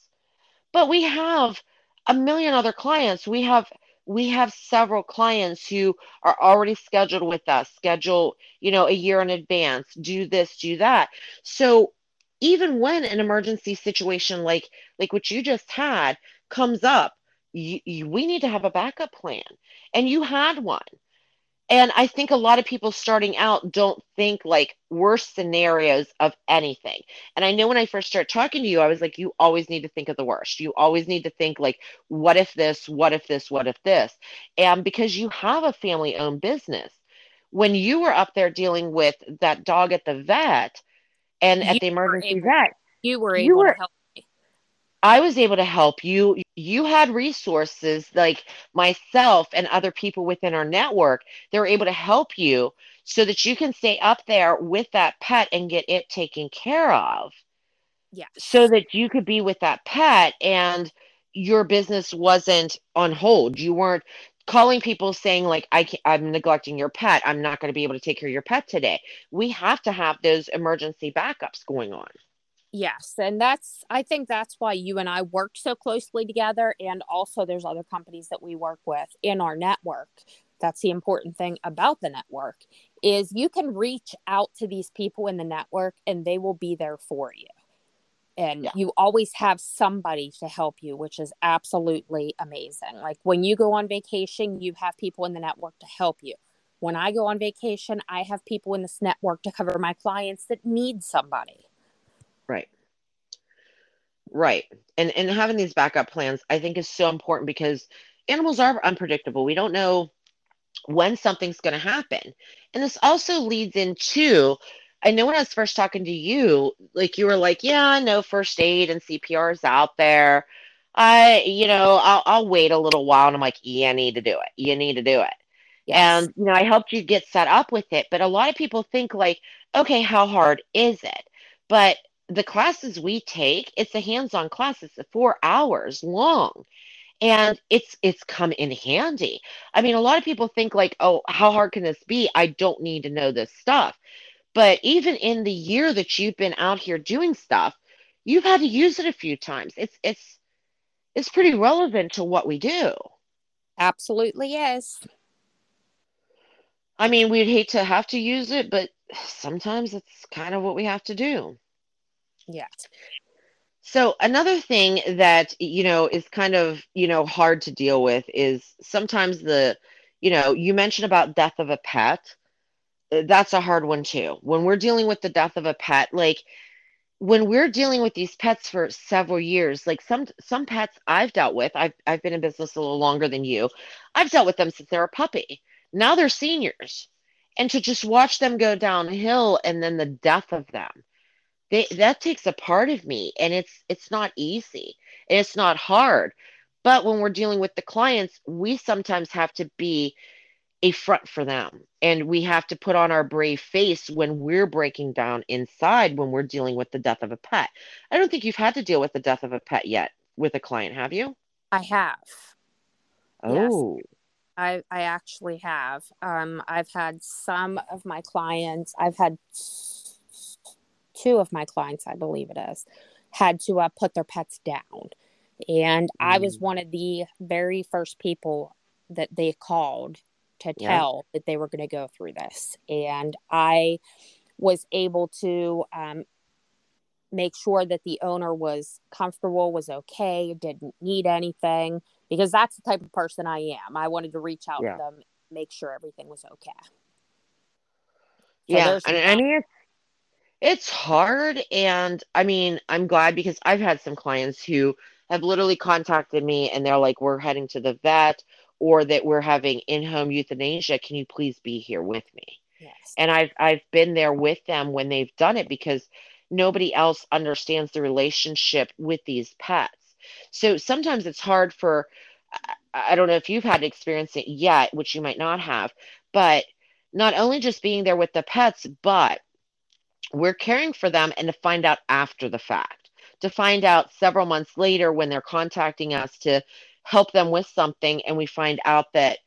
But we have a million other clients. We have we have several clients who are already scheduled with us, schedule, you know, a year in advance, do this, do that. So even when an emergency situation like like what you just had comes up, you, you, we need to have a backup plan. And you had one. And I think a lot of people starting out don't think like worst scenarios of anything. And I know when I first started talking to you, I was like, you always need to think of the worst. You always need to think like, what if this, what if this, what if this? And because you have a family owned business, when you were up there dealing with that dog at the vet and you at the emergency able, vet, you were able you were, to help I was able to help you. You had resources like myself and other people within our network. They were able to help you so that you can stay up there with that pet and get it taken care of. Yeah. So that you could be with that pet and your business wasn't on hold. You weren't calling people saying like I can't. I'm neglecting your pet. I'm not going to be able to take care of your pet today. We have to have those emergency backups going on. Yes. And that's, I think that's why you and I work so closely together. And also, there's other companies that we work with in our network. That's the important thing about the network is you can reach out to these people in the network and they will be there for you. And yeah. you always have somebody to help you, which is absolutely amazing. Like when you go on vacation, you have people in the network to help you. When I go on vacation, I have people in this network to cover my clients that need somebody. Right. Right. And and having these backup plans I think is so important because animals are unpredictable. We don't know when something's going to happen. And this also leads into I know when I was first talking to you, like you were like, yeah, I know first aid and CPR is out there. I, you know, I'll, I'll wait a little while. And I'm like, yeah, I need to do it. You need to do it. Yes. And, you know, I helped you get set up with it. But a lot of people think like, okay, how hard is it? But the classes we take, it's a hands on class, it's four hours long. and it's it's come in handy. I mean, a lot of people think like, "Oh, how hard can this be? I don't need to know this stuff." But even in the year that you've been out here doing stuff, you've had to use it a few times. It's it's it's pretty relevant to what we do. Absolutely is. I mean, we'd hate to have to use it, but sometimes it's kind of what we have to do. Yes. So another thing that you know is kind of you know hard to deal with is sometimes the you know you mentioned about death of a pet. Uh, that's a hard one too. When we're dealing with the death of a pet, like when we're dealing with these pets for several years, like some some pets I've dealt with, I've I've been in business a little longer than you. I've dealt with them since they're a puppy. Now they're seniors. And to just watch them go downhill and then the death of them they, that takes a part of me and it's it's not easy and it's not hard. But when we're dealing with the clients we sometimes have to be a front for them and we have to put on our brave face when we're breaking down inside when we're dealing with the death of a pet. I don't think you've had to deal with the death of a pet yet with a client have you? I have. Oh. Yes. I, I actually have. Um, I've had some of my clients, I've had two of my clients, I believe it is, had to uh, put their pets down. And mm. I was mm. one of the very first people that they called to tell yeah. that they were going to go through this. And I was able to um, make sure that the owner was comfortable, was okay, didn't need anything, because that's the type of person I am. I wanted to reach out yeah. to them, make sure everything was okay. So yeah, and mean, it's it's hard. And I mean, I'm glad because I've had some clients who have literally contacted me and they're like, we're heading to the vet or that we're having in-home euthanasia. Can you please be here with me? Yes. And I've I've been there with them when they've done it because nobody else understands the relationship with these pets. So sometimes it's hard for I don't know if you've had experience it yet, which you might not have, but not only just being there with the pets, but we're caring for them and to find out after the fact, to find out several months later when they're contacting us to help them with something, and we find out that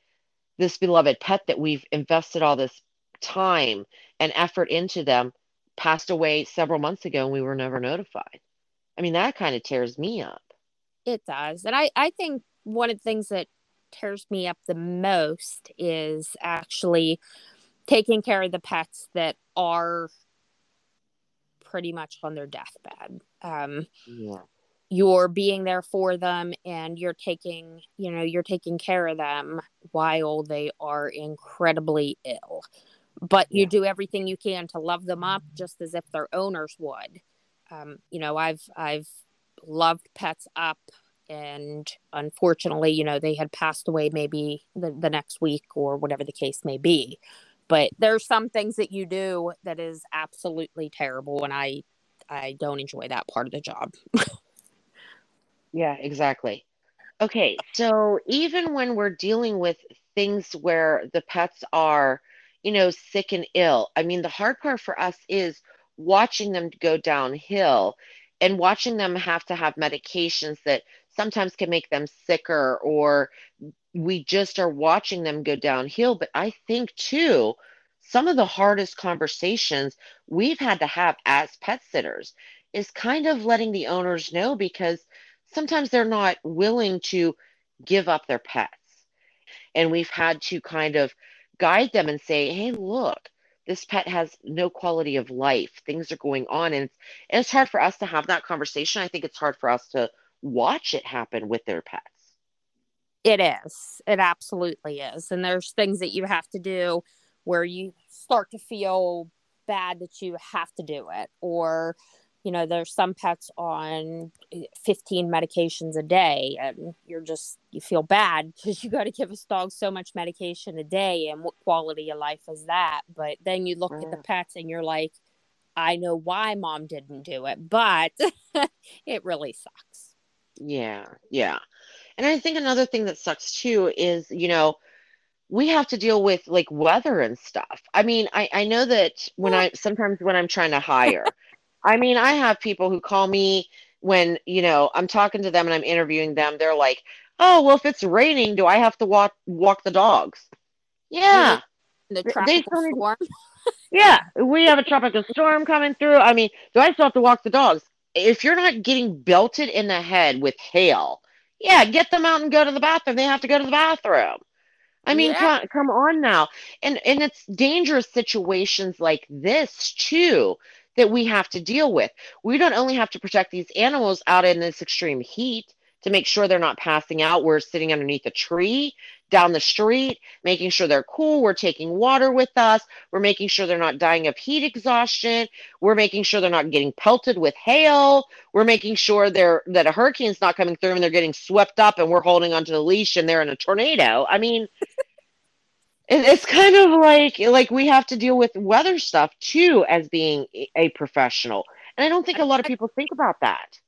this beloved pet that we've invested all this time and effort into them passed away several months ago and we were never notified. I mean, that kind of tears me up. It does. And I, I think one of the things that tears me up the most is actually taking care of the pets that are pretty much on their deathbed. Um, yeah. You're being there for them and you're taking, you know, you're taking care of them while they are incredibly ill. But yeah. you do everything you can to love them up just as if their owners would. Um, you know, I've I've loved pets up and unfortunately, you know, they had passed away maybe the, the next week or whatever the case may be but there's some things that you do that is absolutely terrible and i i don't enjoy that part of the job. Yeah exactly. Okay so even when we're dealing with things where the pets are you know sick and ill i mean the hard part for us is watching them go downhill and watching them have to have medications that sometimes can make them sicker or we just are watching them go downhill. But I think too, some of the hardest conversations we've had to have as pet sitters is kind of letting the owners know because sometimes they're not willing to give up their pets. And we've had to kind of guide them and say, hey, look, this pet has no quality of life. Things are going on. And it's, hard for us to have that conversation. I think it's hard for us to watch it happen with their pets. It is. It absolutely is. And there's things that you have to do where you start to feel bad that you have to do it. Or, you know, there's some pets on 15 medications a day and you're just, you feel bad because you got to give a dog so much medication a day. And what quality of life is that? But then you look at the mm. pets and you're like, I know why mom didn't do it, but it really sucks. Yeah, yeah. And I think another thing that sucks too is, you know, we have to deal with like weather and stuff. I mean, I, I know that when I sometimes when I'm trying to hire, I mean, I have people who call me when, you know, I'm talking to them and I'm interviewing them. They're like, Oh, well, if it's raining, do I have to walk walk the dogs? Yeah. The tropical they storm. Yeah, we have a tropical storm coming through. I mean, do I still have to walk the dogs? If you're not getting belted in the head with hail, yeah, get them out and go to the bathroom. They have to go to the bathroom. I mean, Yeah. come, come on now. And and it's dangerous situations like this too that we have to deal with. We don't only have to protect these animals out in this extreme heat to make sure they're not passing out. We're sitting underneath a tree down the street, making sure they're cool. We're taking water with us. We're making sure they're not dying of heat exhaustion. We're making sure they're not getting pelted with hail. We're making sure they're that a hurricane's not coming through and they're getting swept up and we're holding onto the leash and they're in a tornado. I mean, it's kind of like like we have to deal with weather stuff too as being a- a professional. And I don't think a lot of people think about that.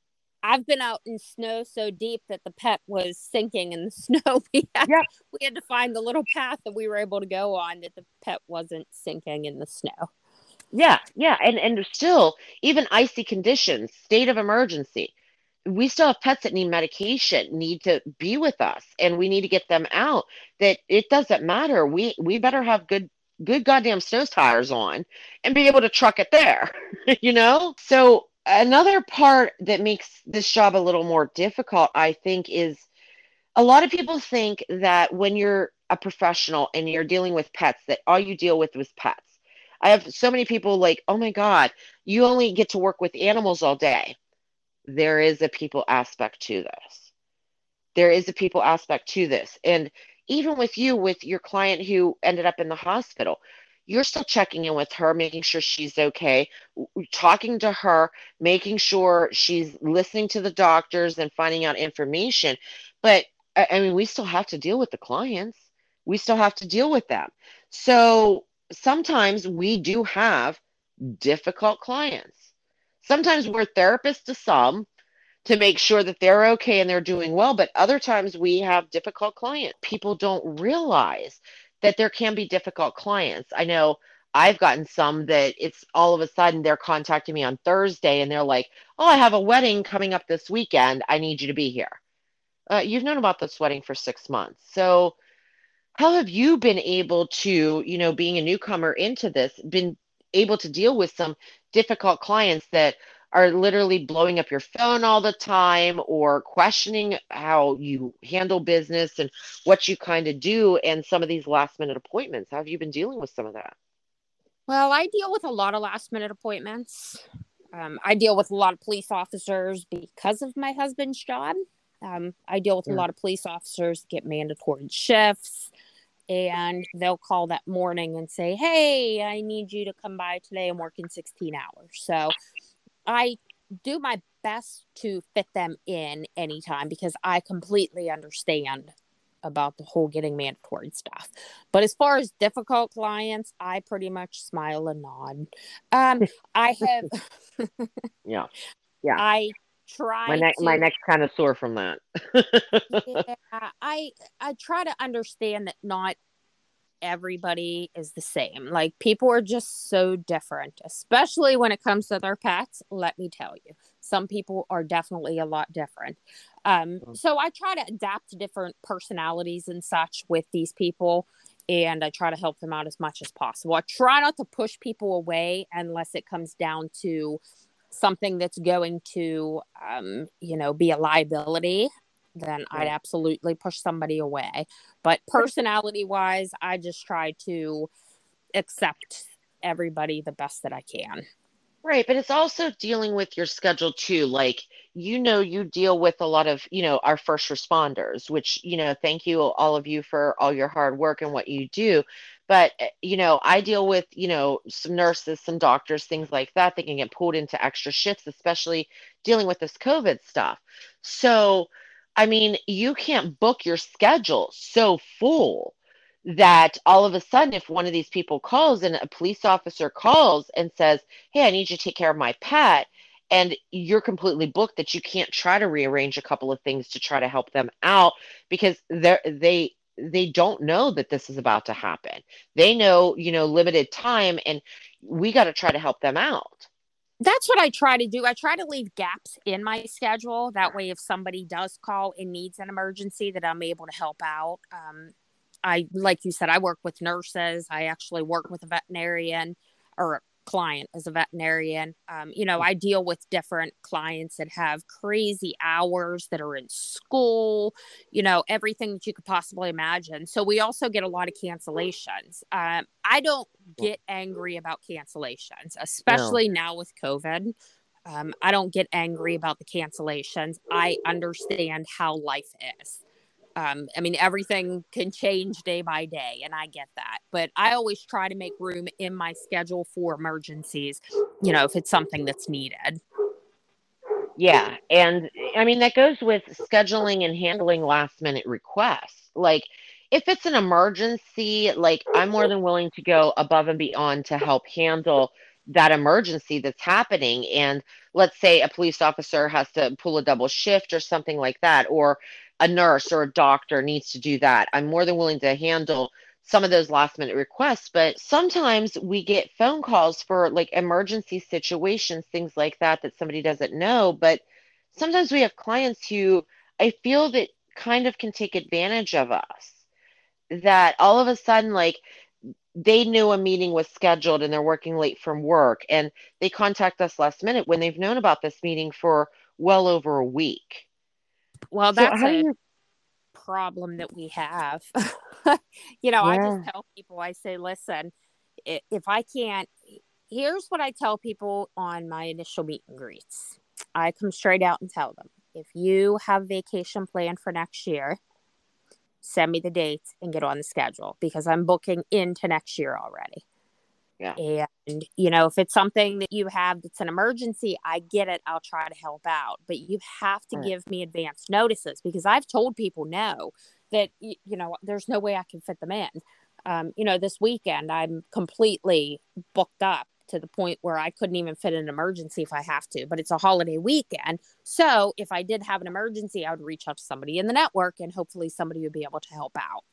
I've been out in snow so deep that the pet was sinking in the snow. We had, Yeah. we had to find the little path that we were able to go on that the pet wasn't sinking in the snow. Yeah, yeah, and and still, even icy conditions, state of emergency, we still have pets that need medication, need to be with us, and we need to get them out. That it doesn't matter. We we better have good good goddamn snow tires on and be able to truck it there, you know? So another part that makes this job a little more difficult, I think, is a lot of people think that when you're a professional and you're dealing with pets, that all you deal with is pets. I have so many people like, oh my God, you only get to work with animals all day. There is a people aspect to this. There is a people aspect to this. And even with you, with your client who ended up in the hospital, you're still checking in with her, making sure she's okay, talking to her, making sure she's listening to the doctors and finding out information. But I mean, we still have to deal with the clients. We still have to deal with them. So sometimes we do have difficult clients. Sometimes we're therapists to some to make sure that they're okay and they're doing well, but other times we have difficult clients. People don't realize that there can be difficult clients. I know I've gotten some that it's all of a sudden they're contacting me on Thursday and they're like, "Oh, I have a wedding coming up this weekend. I need you to be here." Uh, you've known about this wedding for six months, so how have you been able to, you know, being a newcomer into this, been able to deal with some difficult clients that are literally blowing up your phone all the time or questioning how you handle business and what you kind of do and some of these last minute appointments? How have you been dealing with some of that? Well, I deal with a lot of last minute appointments. Um, I deal with a lot of police officers because of my husband's job. Um, I deal with Yeah. a lot of police officers get mandatory shifts, and they'll call that morning and say, "Hey, I need you to come by today. I'm working 16 hours." So I do my best to fit them in anytime because I completely understand about the whole getting mandatory stuff. But as far as difficult clients, I pretty much smile and nod. Um, I have, Yeah. Yeah. I try My neck to, my neck's kind of sore from that. yeah, I I try to understand that not everybody is the same. Like people are just so different, especially when it comes to their pets. Let me tell you, some people are definitely a lot different. Um, Mm. so I try to adapt to different personalities and such with these people. And I try to help them out as much as possible. I try not to push people away unless it comes down to something that's going to, um, you know, be a liability then I'd absolutely push somebody away. But personality wise, I just try to accept everybody the best that I can. Right, but it's also dealing with your schedule too. Like, you know, you deal with a lot of, you know, our first responders, which, you know, thank you all of you for all your hard work and what you do. But, eh, you know, I deal with, you know, some nurses, some doctors, things like that. They can get pulled into extra shifts, especially dealing with this COVID stuff. So, I mean, you can't book your schedule so full that all of a sudden, if one of these people calls and a police officer calls and says, Hey, I need you to take care of my pet, and you're completely booked, that you can't try to rearrange a couple of things to try to help them out because they're, they, they don't know that this is about to happen. They know, you know, limited time, and we got to try to help them out. That's what I try to do. I try to leave gaps in my schedule. That way, if somebody does call and needs an emergency, that I'm able to help out. Um, I, like you said, I work with nurses. I actually work with a veterinarian or client as a veterinarian. Um, you know, I deal with different clients that have crazy hours that are in school, you know, everything that you could possibly imagine. So we also get a lot of cancellations. Um, I don't get angry about cancellations, especially no. now with COVID. Um, I don't get angry about the cancellations. I understand how life is um, I mean, everything can change day by day, and I get that. But I always try to make room in my schedule for emergencies, you know, if it's something that's needed. Yeah. And I mean, that goes with scheduling and handling last minute requests. Like, if it's an emergency, like, I'm more than willing to go above and beyond to help handle that emergency that's happening. And let's say a police officer has to pull a double shift or something like that, or a nurse or a doctor needs to do that. I'm more than willing to handle some of those last minute requests, but sometimes we get phone calls for like emergency situations, things like that, that somebody doesn't know. But sometimes we have clients who I feel that kind of can take advantage of us. That all of a sudden, like, they knew a meeting was scheduled and they're working late from work and they contact us last minute when they've known about this meeting for well over a week. Well, that's so a you... problem that we have. you know, yeah. I just tell people, I say, listen, if I can't, here's what I tell people on my initial meet and greets. I come straight out and tell them if you have vacation planned for next year, send me the dates and get on the schedule because I'm booking into next year already. Yeah. And, you know, if it's something that you have that's an emergency, I get it. I'll try to help out. But you have to right. give me advance notices because I've told people no, that, you know, there's no way I can fit them in. Um, you know, this weekend I'm completely booked up to the point where I couldn't even fit an emergency if I have to, but it's a holiday weekend. So if I did have an emergency, I would reach out to somebody in the network and hopefully somebody would be able to help out.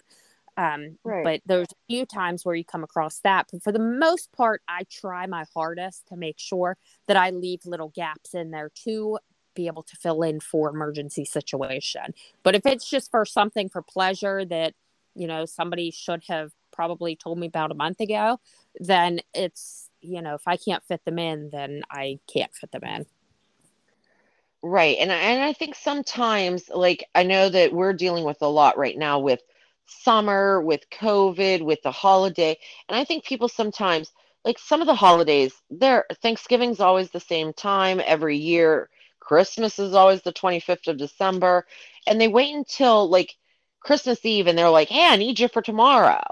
Um, right. But there's a few times where you come across that. But for the most part, I try my hardest to make sure that I leave little gaps in there to be able to fill in for emergency situation. But if it's just for something for pleasure that, you know, somebody should have probably told me about a month ago, then it's, you know, if I can't fit them in, then I can't fit them in. Right. And and I think sometimes like I know that we're dealing with a lot right now with summer, with COVID, with the holiday. And I think people sometimes, like some of the holidays, there Thanksgiving's always the same time every year. Christmas is always the 25th of December. And they wait until like Christmas Eve and they're like, hey, I need you for tomorrow.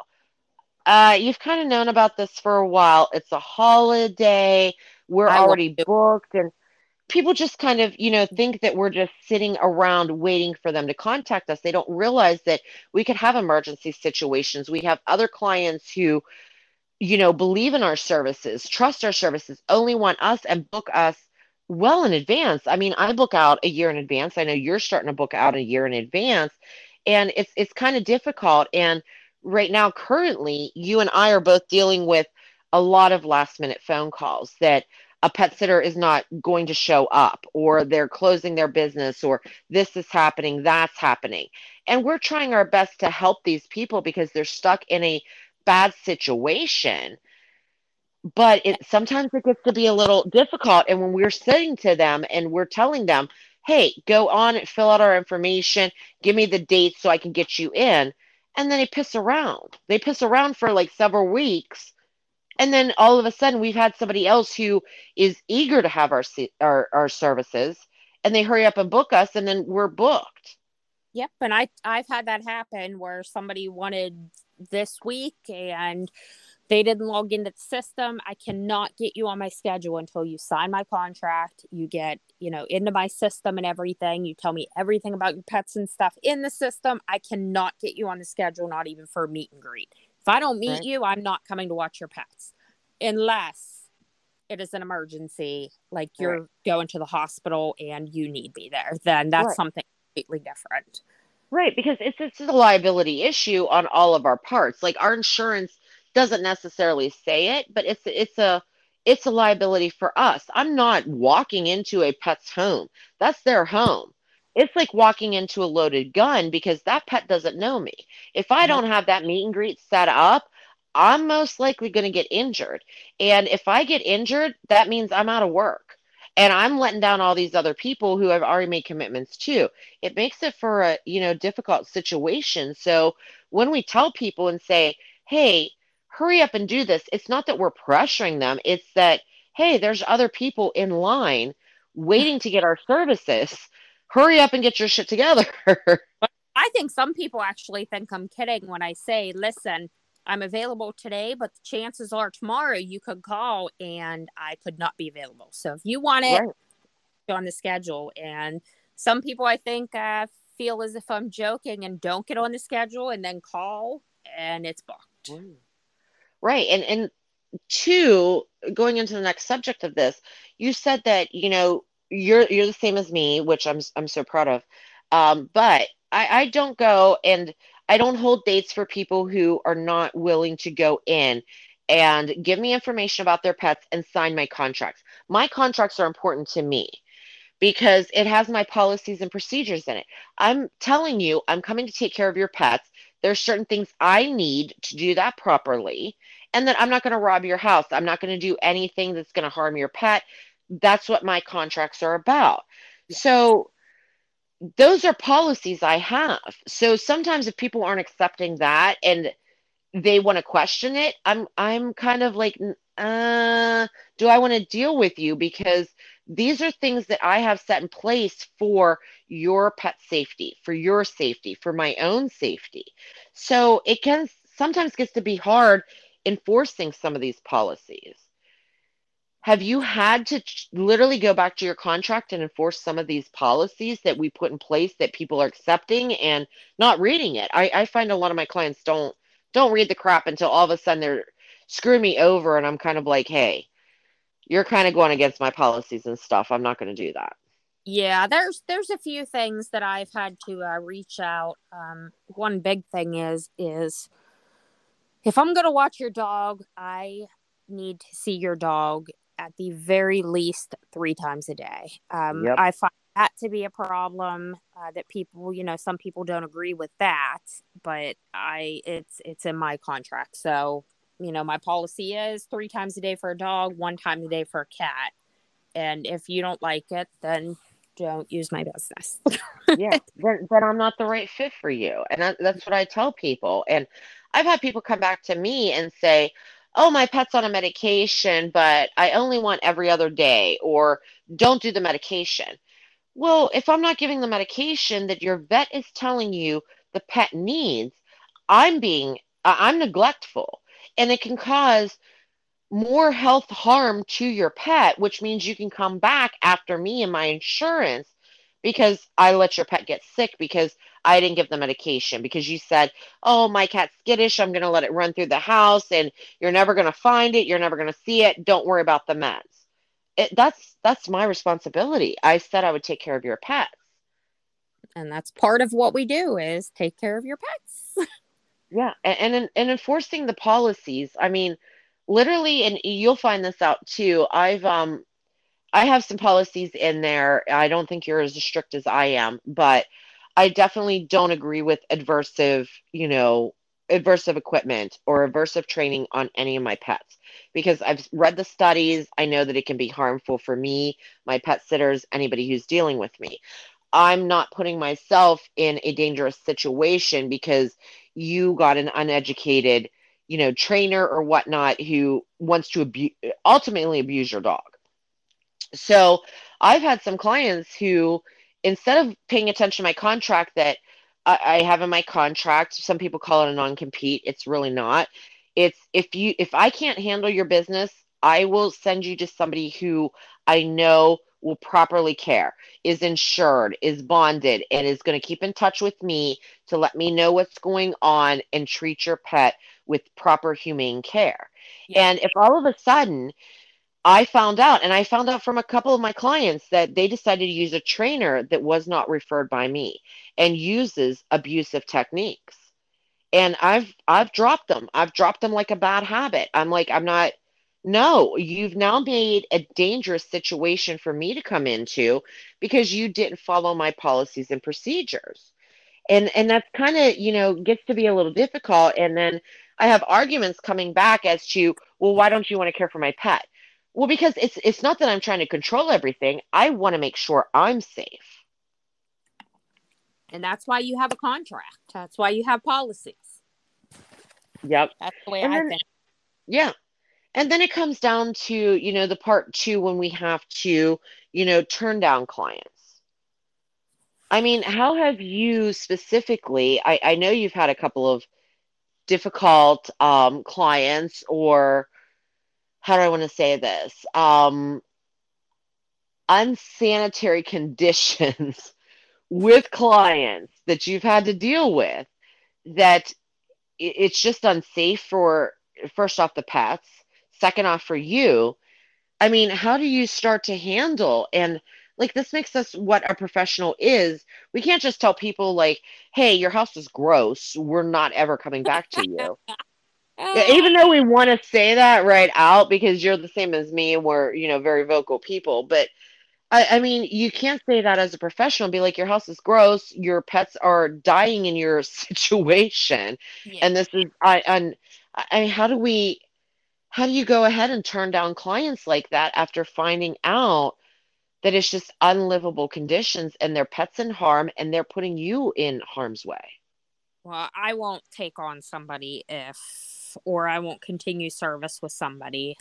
Uh, you've kind of known about this for a while. It's a holiday. We're I already booked. And people just kind of, you know, think that we're just sitting around waiting for them to contact us. They don't realize that we could have emergency situations. We have other clients who, you know, believe in our services, trust our services, only want us and book us well in advance. I mean, I book out a year in advance. I know you're starting to book out a year in advance, and it's it's kind of difficult. And right now, currently, you and I are both dealing with a lot of last minute phone calls that a pet sitter is not going to show up or they're closing their business or this is happening, that's happening. And we're trying our best to help these people because they're stuck in a bad situation. But it sometimes it gets to be a little difficult. And when we're saying to them and we're telling them, hey, go on and fill out our information, give me the dates so I can get you in. And then they piss around. They piss around for like several weeks and then all of a sudden we've had somebody else who is eager to have our our, our services and they hurry up and book us and then we're booked. Yep and i i've had that happen where somebody wanted this week and they didn't log into the system. I cannot get you on my schedule until you sign my contract. You get you know into my system and everything. You tell me everything about your pets and stuff in the system. I cannot get you on the schedule not even for a meet and greet if I don't meet right. you, I'm not coming to watch your pets unless it is an emergency, like you're right. going to the hospital and you need me there. Then that's right. something completely different. Right, because it's it's a liability issue on all of our parts. Like our insurance doesn't necessarily say it, but it's it's a it's a liability for us. I'm not walking into a pet's home. That's their home. It's like walking into a loaded gun because that pet doesn't know me. If I don't have that meet and greet set up, I'm most likely going to get injured. And if I get injured, that means I'm out of work. And I'm letting down all these other people who have already made commitments too. It makes it for a, you know, difficult situation. So when we tell people and say, "Hey, hurry up and do this." It's not that we're pressuring them. It's that, "Hey, there's other people in line waiting to get our services. Hurry up and get your shit together." I think some people actually think I'm kidding when I say, listen, I'm available today, but the chances are tomorrow you could call and I could not be available. So if you want it, right. on the schedule. And some people, I think, uh, feel as if I'm joking and don't get on the schedule and then call and it's booked. Right. And, and two, going into the next subject of this, you said that, you know, you're, you're the same as me, which I'm, I'm so proud of. Um, but I, I don't go and I don't hold dates for people who are not willing to go in and give me information about their pets and sign my contracts. My contracts are important to me because it has my policies and procedures in it. I'm telling you, I'm coming to take care of your pets. There's certain things I need to do that properly. And that I'm not going to rob your house. I'm not going to do anything that's going to harm your pet. That's what my contracts are about. So those are policies I have. So sometimes if people aren't accepting that and they want to question it, I'm I'm kind of like uh do I want to deal with you because these are things that I have set in place for your pet safety, for your safety, for my own safety. So it can sometimes gets to be hard enforcing some of these policies have you had to literally go back to your contract and enforce some of these policies that we put in place that people are accepting and not reading it? I, I find a lot of my clients don't don't read the crap until all of a sudden they're screwing me over and i'm kind of like hey you're kind of going against my policies and stuff. I'm not going to do that. Yeah there's there's a few things that i've had to uh, reach out. Um, one big thing is is if i'm going to watch your dog i need to see your dog at the very least three times a day. Um, yep. I find that to be a problem uh, that people, you know, some people don't agree with that, but I, it's, it's in my contract. So, you know, my policy is three times a day for a dog, one time a day for a cat. And if you don't like it, then don't use my business. yeah, then, then I'm not the right fit for you. And that, that's what I tell people. And I've had people come back to me and say, oh, my pet's on a medication, but I only want every other day, or don't do the medication. Well, if I'm not giving the medication that your vet is telling you the pet needs, I'm being, uh, I'm neglectful. And it can cause more health harm to your pet, which means you can come back after me and my insurance because I let your pet get sick because I didn't give the medication because you said, "Oh, my cat's skittish. I'm going to let it run through the house and you're never going to find it. You're never going to see it. Don't worry about the meds." It, that's that's my responsibility. I said I would take care of your pets. And that's part of what we do is take care of your pets. yeah, and, and and enforcing the policies. I mean, literally and you'll find this out too. I've um I have some policies in there. I don't think you're as strict as I am, but I definitely don't agree with adversive, you know, adversive equipment or aversive training on any of my pets because I've read the studies. I know that it can be harmful for me, my pet sitters, anybody who's dealing with me. I'm not putting myself in a dangerous situation because you got an uneducated, you know, trainer or whatnot who wants to abuse, ultimately abuse your dog. So I've had some clients who, instead of paying attention to my contract that I, I have in my contract, some people call it a non compete. It's really not. It's if you if I can't handle your business, I will send you to somebody who I know will properly care, is insured, is bonded, and is going to keep in touch with me to let me know what's going on and treat your pet with proper humane care. Yeah. And if all of a sudden I found out, and I found out from a couple of my clients that they decided to use a trainer that was not referred by me and uses abusive techniques. And I've I've dropped them. I've dropped them like a bad habit. I'm like I'm not no, you've now made a dangerous situation for me to come into because you didn't follow my policies and procedures. And and that's kind of, you know, gets to be a little difficult and then I have arguments coming back as to, well, why don't you want to care for my pet? Well, because it's it's not that I'm trying to control everything. I want to make sure I'm safe. And that's why you have a contract. That's why you have policies. Yep. That's the way And I then- think. Yeah. And then it comes down to, you know, the part two when we have to, you know, turn down clients. I mean, how have you specifically, I, I know you've had a couple of difficult um, clients, or how do I want to say this? Um, unsanitary conditions with clients that you've had to deal with that it's just unsafe for, first off, the pets, second off, for you. I mean, how do you start to handle and like this makes us what a professional is. We can't just tell people like, "Hey, your house is gross. We're not ever coming back to you." Yeah, uh, even though we want to say that right out because you're the same as me and we're, you know, very vocal people, but I, I mean, you can't say that as a professional and be like, your house is gross, your pets are dying in your situation, Yeah. and this is I and I mean, how do we how do you go ahead and turn down clients like that after finding out that it's just unlivable conditions and their pets in harm and they're putting you in harm's way? Well, I won't take on somebody if, or I won't continue service with somebody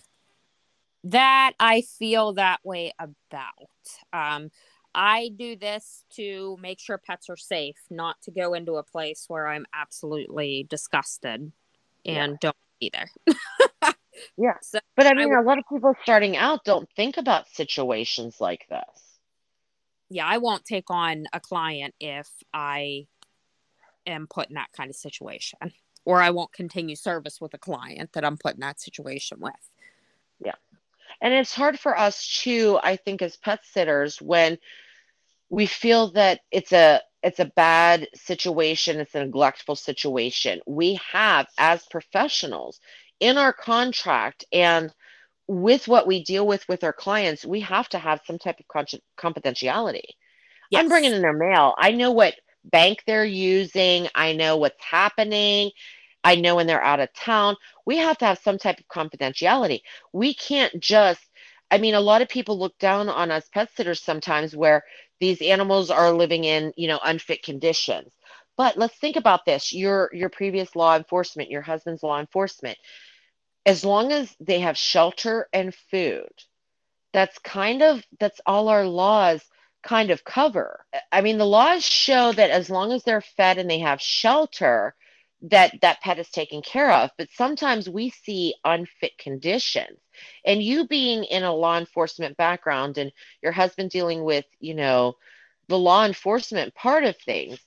that I feel that way about. Um, I do this to make sure pets are safe, not to go into a place where I'm absolutely disgusted and Yeah. don't either. Yeah. So But I I mean, a lot of people starting out don't think about situations like this. yeah, I won't take on a client if I am put in that kind of situation, or I won't continue service with a client that I'm put in that situation with. Yeah. And it's hard for us too, I think, as pet sitters when we feel that it's a it's a bad situation, it's a neglectful situation. We have as professionals in our contract and with what we deal with with our clients, we have to have some type of con- confidentiality. I'm bringing in their mail. I know what bank they're using. I know what's happening. I know when they're out of town. We have to have some type of confidentiality. We can't just, I mean, a lot of people look down on us pet sitters sometimes where these animals are living in, you know, unfit conditions. But let's think about this. Your your previous law enforcement, your husband's law enforcement, as long as they have shelter and food, that's kind of that's all our laws kind of cover. I mean, the laws show that as long as they're fed and they have shelter, that that pet is taken care of. But sometimes we see unfit conditions. And you being in a law enforcement background and your husband dealing with, you know, the law enforcement part of things,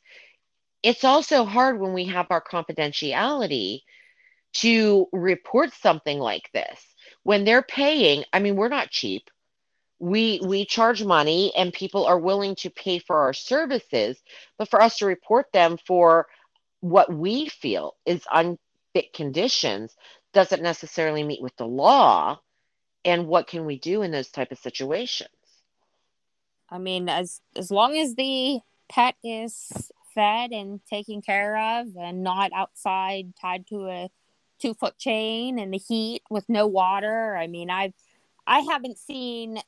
it's also hard when we have our confidentiality to report something like this. When they're paying, I mean, we're not cheap we we charge money and people are willing to pay for our services but for us to report them for what we feel is unfit conditions doesn't necessarily meet with the law and what can we do in those type of situations I mean, as as long as the pet is fed and taken care of and not outside tied to a two foot chain in the heat with no water. I mean, I've I haven't seen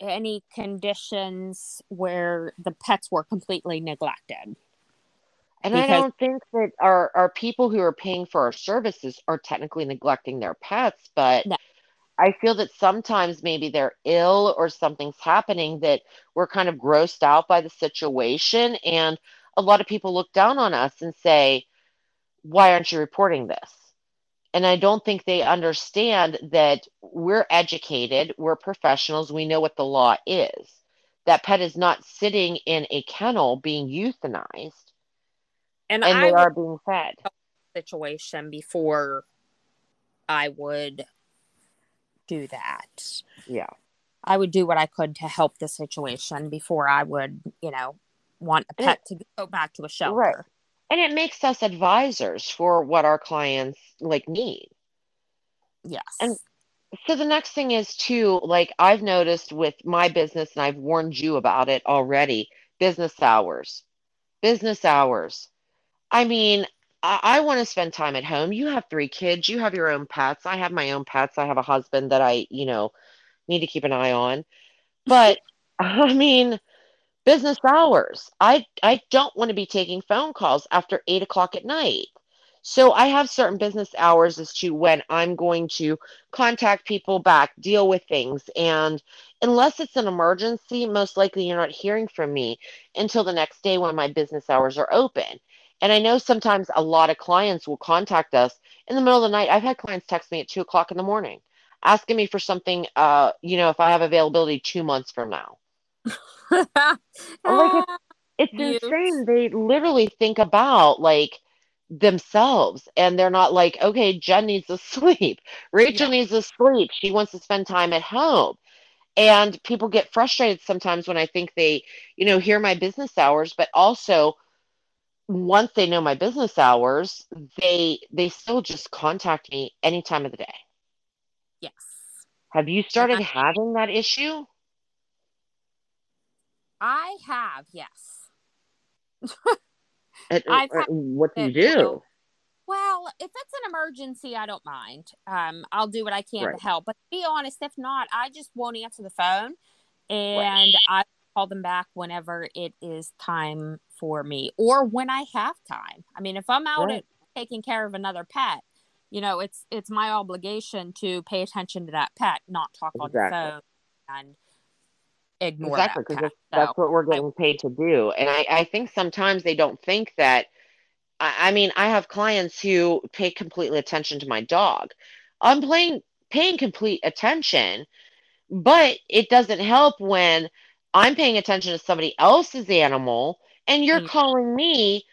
any conditions where the pets were completely neglected. And i don't think that our our people who are paying for our services are technically neglecting their pets but No. I feel that sometimes maybe they're ill or something's happening that we're kind of grossed out by the situation. And a lot of people look down on us and say, Why aren't you reporting this? And I don't think they understand that we're educated, we're professionals, we know what the law is. That pet is not sitting in a kennel being euthanized, And, and I they would are being fed. situation before I would do that. Yeah. I would do what I could to help the situation before I would, you know, want a pet to go back to a shelter. Right. And it makes us advisors for what our clients like need. Yes. And- So the next thing is too, like I've noticed with my business, and I've warned you about it already, business hours. Business hours. I mean, I, I want to spend time at home. You have three kids, you have your own pets. I have my own pets. I have a husband that I, you know, need to keep an eye on. But I mean, business hours. I I don't want to be taking phone calls after eight o'clock at night. So I have certain business hours as to when I'm going to contact people back, deal with things, and unless it's an emergency, most likely you're not hearing from me until the next day when my business hours are open. And I know sometimes a lot of clients will contact us in the middle of the night. I've had clients text me at two o'clock in the morning asking me for something, uh, you know, if I have availability two months from now. like it's, it's insane. They literally think about like themselves and they're not like, okay, Jen needs to sleep. Rachelle yeah. needs to sleep. She wants to spend time at home. And people get frustrated sometimes when I think they, you know, hear my business hours, but also once they know my business hours, they they still just contact me any time of the day. Yes. Have you started having that issue? I have, yes. At, uh, what do you do? Well, if it's an emergency, I don't mind. Um, I'll do what I can right. to help. But to be honest, if not, I just won't answer the phone, and right. I call them back whenever it is time for me, or when I have time. I mean, if I'm out right. taking care of another pet, you know, it's it's my obligation to pay attention to that pet, not talk exactly. on the phone and ignore exactly because that's, that's, what we're getting paid to do and I, I think sometimes they don't think that I, I, mean i have clients who pay completely attention to my dog i'm playing paying complete attention but it doesn't help when i'm paying attention to somebody else's animal and you're mm-hmm. calling me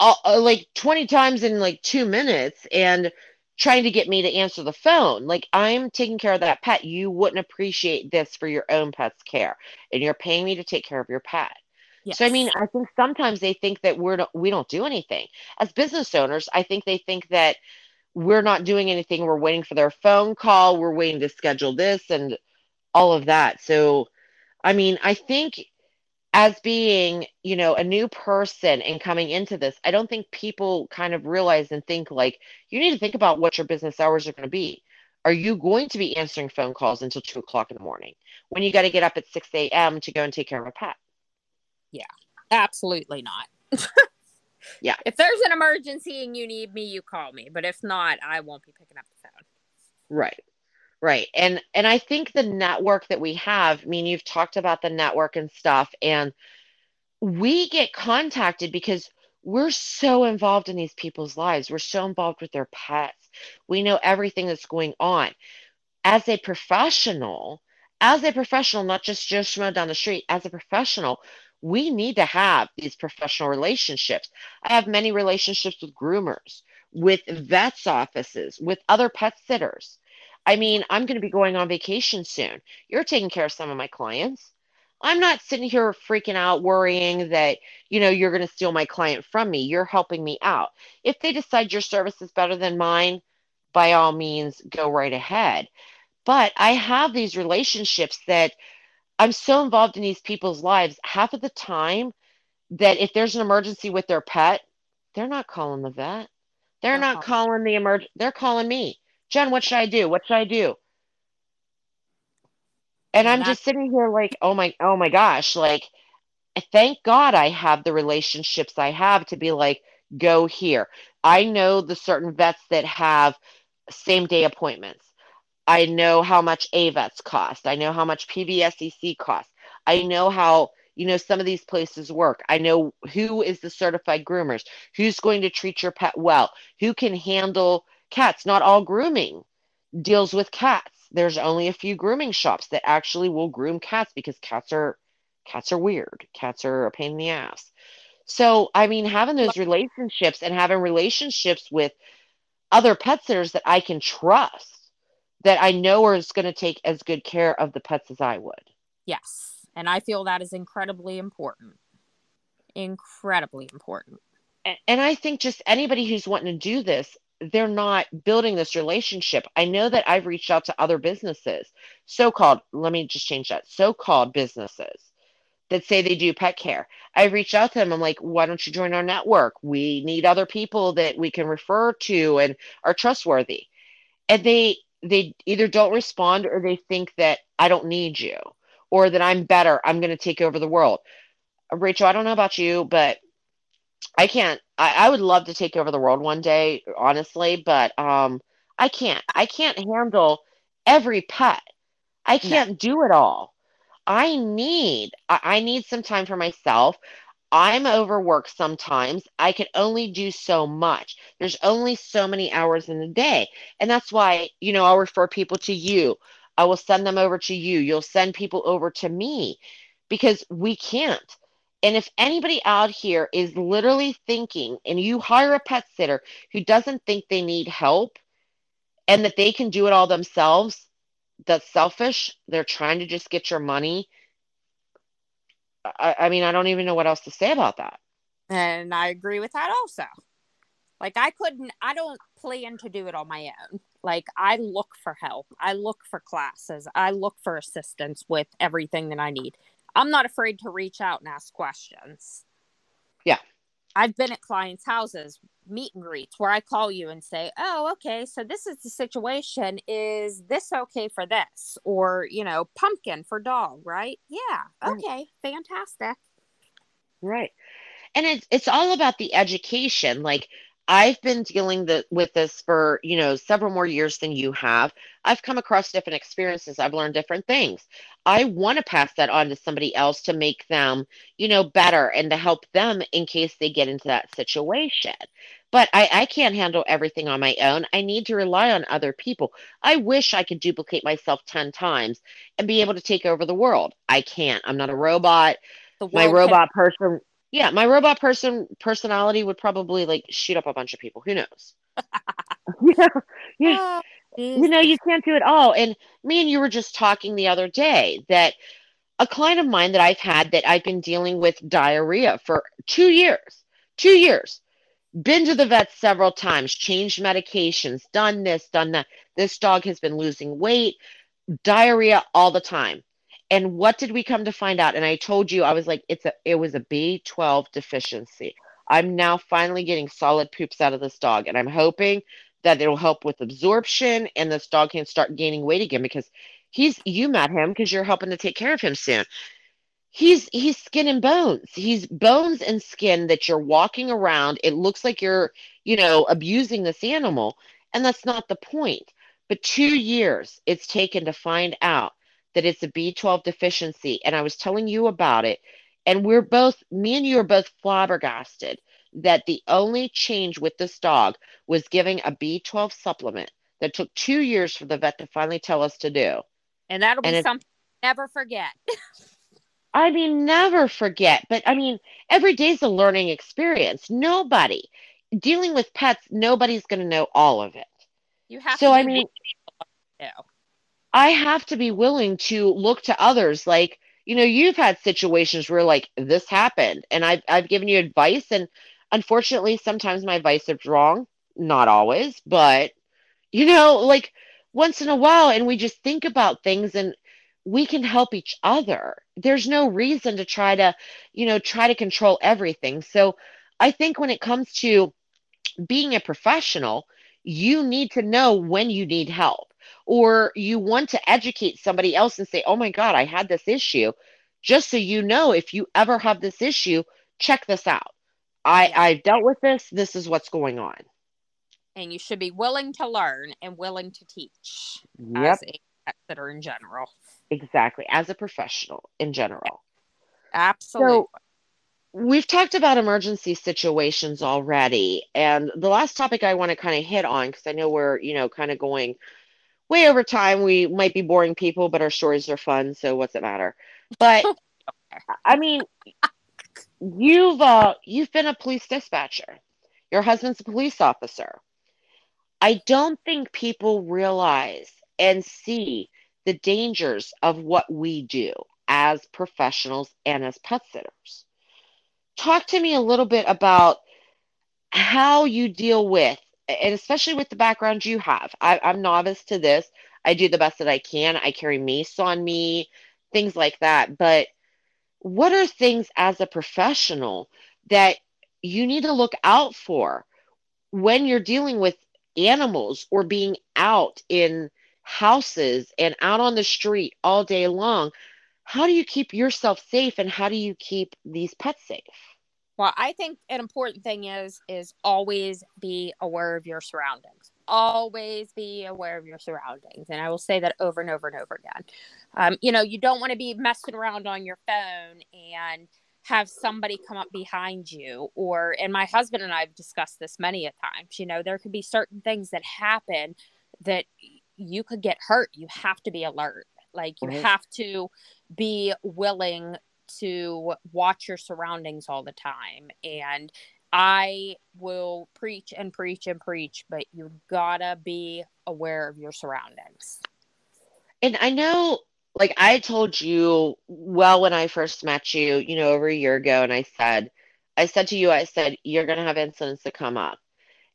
uh, uh, like 20 times in like two minutes and trying to get me to answer the phone. Like I'm taking care of that pet. You wouldn't appreciate this for your own pet's care, and you're paying me to take care of your pet. Yes. So I mean, I think sometimes they think that we're not, we don't do anything as business owners. I think they think that we're not doing anything. We're waiting for their phone call. We're waiting to schedule this and all of that. So, I mean, I think as being, you know, a new person and coming into this, I don't think people kind of realize and think like, you need to think about what your business hours are going to be. Are you going to be answering phone calls until two o'clock in the morning when you got to get up at 6 a.m. to go and take care of a pet? Yeah, absolutely not. yeah. If there's an emergency and you need me, you call me. But if not, I won't be picking up the phone. Right. Right. And and I think the network that we have, I mean, you've talked about the network and stuff, and we get contacted because we're so involved in these people's lives. We're so involved with their pets. We know everything that's going on. As a professional, as a professional, not just Joe Schmo down the street, as a professional, we need to have these professional relationships. I have many relationships with groomers, with vets' offices, with other pet sitters I mean, I'm going to be going on vacation soon. You're taking care of some of my clients. I'm not sitting here freaking out, worrying that, you know, you're going to steal my client from me. You're helping me out. If they decide your service is better than mine, by all means, go right ahead. But I have these relationships that I'm so involved in these people's lives half of the time that if there's an emergency with their pet, they're not calling the vet. They're not calling the emerg. They're calling me. Jen, what should I do? What should I do? And I'm just sitting here like, oh my, oh my gosh, like, thank God I have the relationships I have to be like, go here. I know the certain vets that have same day appointments. I know how much AVETs cost. I know how much PVSEC costs. I know how, you know, some of these places work. I know who is the certified groomers, who's going to treat your pet well, who can handle cats. Not all grooming deals with cats. There's only a few grooming shops that actually will groom cats because cats are cats are weird. Cats are a pain in the ass. So, I mean, having those relationships and having relationships with other pet sitters that I can trust, that I know are going to take as good care of the pets as I would. Yes. And I feel that is incredibly important. Incredibly important. And I think just anybody who's wanting to do this, they're not building this relationship. I know that I've reached out to other businesses, so called, let me just change that, so called businesses that say they do pet care. I've reached out to them. I'm like, why don't you join our network? We need other people that we can refer to and are trustworthy. And they they either don't respond or they think that I don't need you or that I'm better. I'm going to take over the world. Rachelle, I don't know about you, but I can't. I, I would love to take over the world one day, honestly, but um, I can't. I can't handle every pet. I can't no. do it all. I need. I, I need some time for myself. I'm overworked sometimes. I can only do so much. There's only so many hours in the day. And that's why, you know, I'll refer people to you. I will send them over to you. You'll send people over to me because we can't. And if anybody out here is literally thinking and you hire a pet sitter who doesn't think they need help and that they can do it all themselves, that's selfish. They're trying to just get your money I, I mean, I don't even know what else to say about that. And I agree with that also. Like, I couldn't, I don't plan to do it on my own. Like, I look for help, I look for classes, I look for assistance with everything that I need. I'm not afraid to reach out and ask questions. Yeah. I've been at clients' houses, meet and greets, where I call you and say, Oh, okay, so this is the situation. Is this okay for this? Or, you know, pumpkin for dog, right? Yeah. Mm. Okay. Right. Fantastic. Right. And it's it's all about the education. Like I've been dealing the, with this for, you know, several more years than you have. I've come across different experiences. I've learned different things. I want to pass that on to somebody else to make them, you know, better and to help them in case they get into that situation. But I, I can't handle everything on my own. I need to rely on other people. I wish I could duplicate myself 10 times and be able to take over the world. I can't. I'm not a robot. My robot can- person yeah, my robot person personality would probably like shoot up a bunch of people. Who knows? yeah, yeah. Oh, you know, you can't do it all. And me and you were just talking the other day that a client of mine that I've had that I've been dealing with diarrhea for two years, two years, been to the vet several times, changed medications, done this, done that. This dog has been losing weight, diarrhea all the time. And what did we come to find out? And I told you, I was like, it's a, it was a B12 deficiency. I'm now finally getting solid poops out of this dog, and I'm hoping that it'll help with absorption and this dog can start gaining weight again because he's you met him because you're helping to take care of him soon. He's he's skin and bones. He's bones and skin that you're walking around. It looks like you're, you know, abusing this animal, and that's not the point. But 2 years it's taken to find out that it's a B12 deficiency. And I was telling you about it. And we're both, me and you are both flabbergasted that the only change with this dog was giving a B12 supplement that took two years for the vet to finally tell us to do. And that'll be and something never forget. I mean, never forget. But I mean, every day's a learning experience. Nobody dealing with pets, nobody's going to know all of it. You have so, I mean, I have to be willing to look to others. Like, you know, you've had situations where like this happened and I've, I've given you advice and unfortunately sometimes my advice is wrong. Not always, but you know, like once in a while and we just think about things and we can help each other. There's no reason to try to, you know, try to control everything. So I think when it comes to being a professional, you need to know when you need help or you want to educate somebody else and say, oh my God, I had this issue. Just so you know, if you ever have this issue, check this out. I, I've dealt with this. This is what's going on. And you should be willing to learn and willing to teach yep. as a sitter in general. Exactly. As a professional in general. Absolutely. So, we've talked about emergency situations already. And the last topic I want to kind of hit on, because I know we're, you know, kind of going way over time. We might be boring people, but our stories are fun. So what's it matter? But I mean, you've uh, you've been a police dispatcher. Your husband's a police officer. I don't think people realize and see the dangers of what we do as professionals and as pet sitters. Talk to me a little bit about how you deal with and especially with the background you have, I, I'm novice to this. I do the best that I can. I carry mace on me, things like that. But what are things as a professional that you need to look out for when you're dealing with animals or being out in houses and out on the street all day long? How do you keep yourself safe and how do you keep these pets safe? Well, I think an important thing is is always be aware of your surroundings. Always be aware of your surroundings, and I will say that over and over and over again. Um, you know, you don't want to be messing around on your phone and have somebody come up behind you or and my husband and I've discussed this many a times you know there could be certain things that happen that you could get hurt you have to be alert like you mm-hmm. have to be willing to watch your surroundings all the time. And I will preach and preach and preach, but you gotta be aware of your surroundings. And I know, like, I told you well when I first met you, you know, over a year ago, and I said, I said to you, I said, you're gonna have incidents that come up.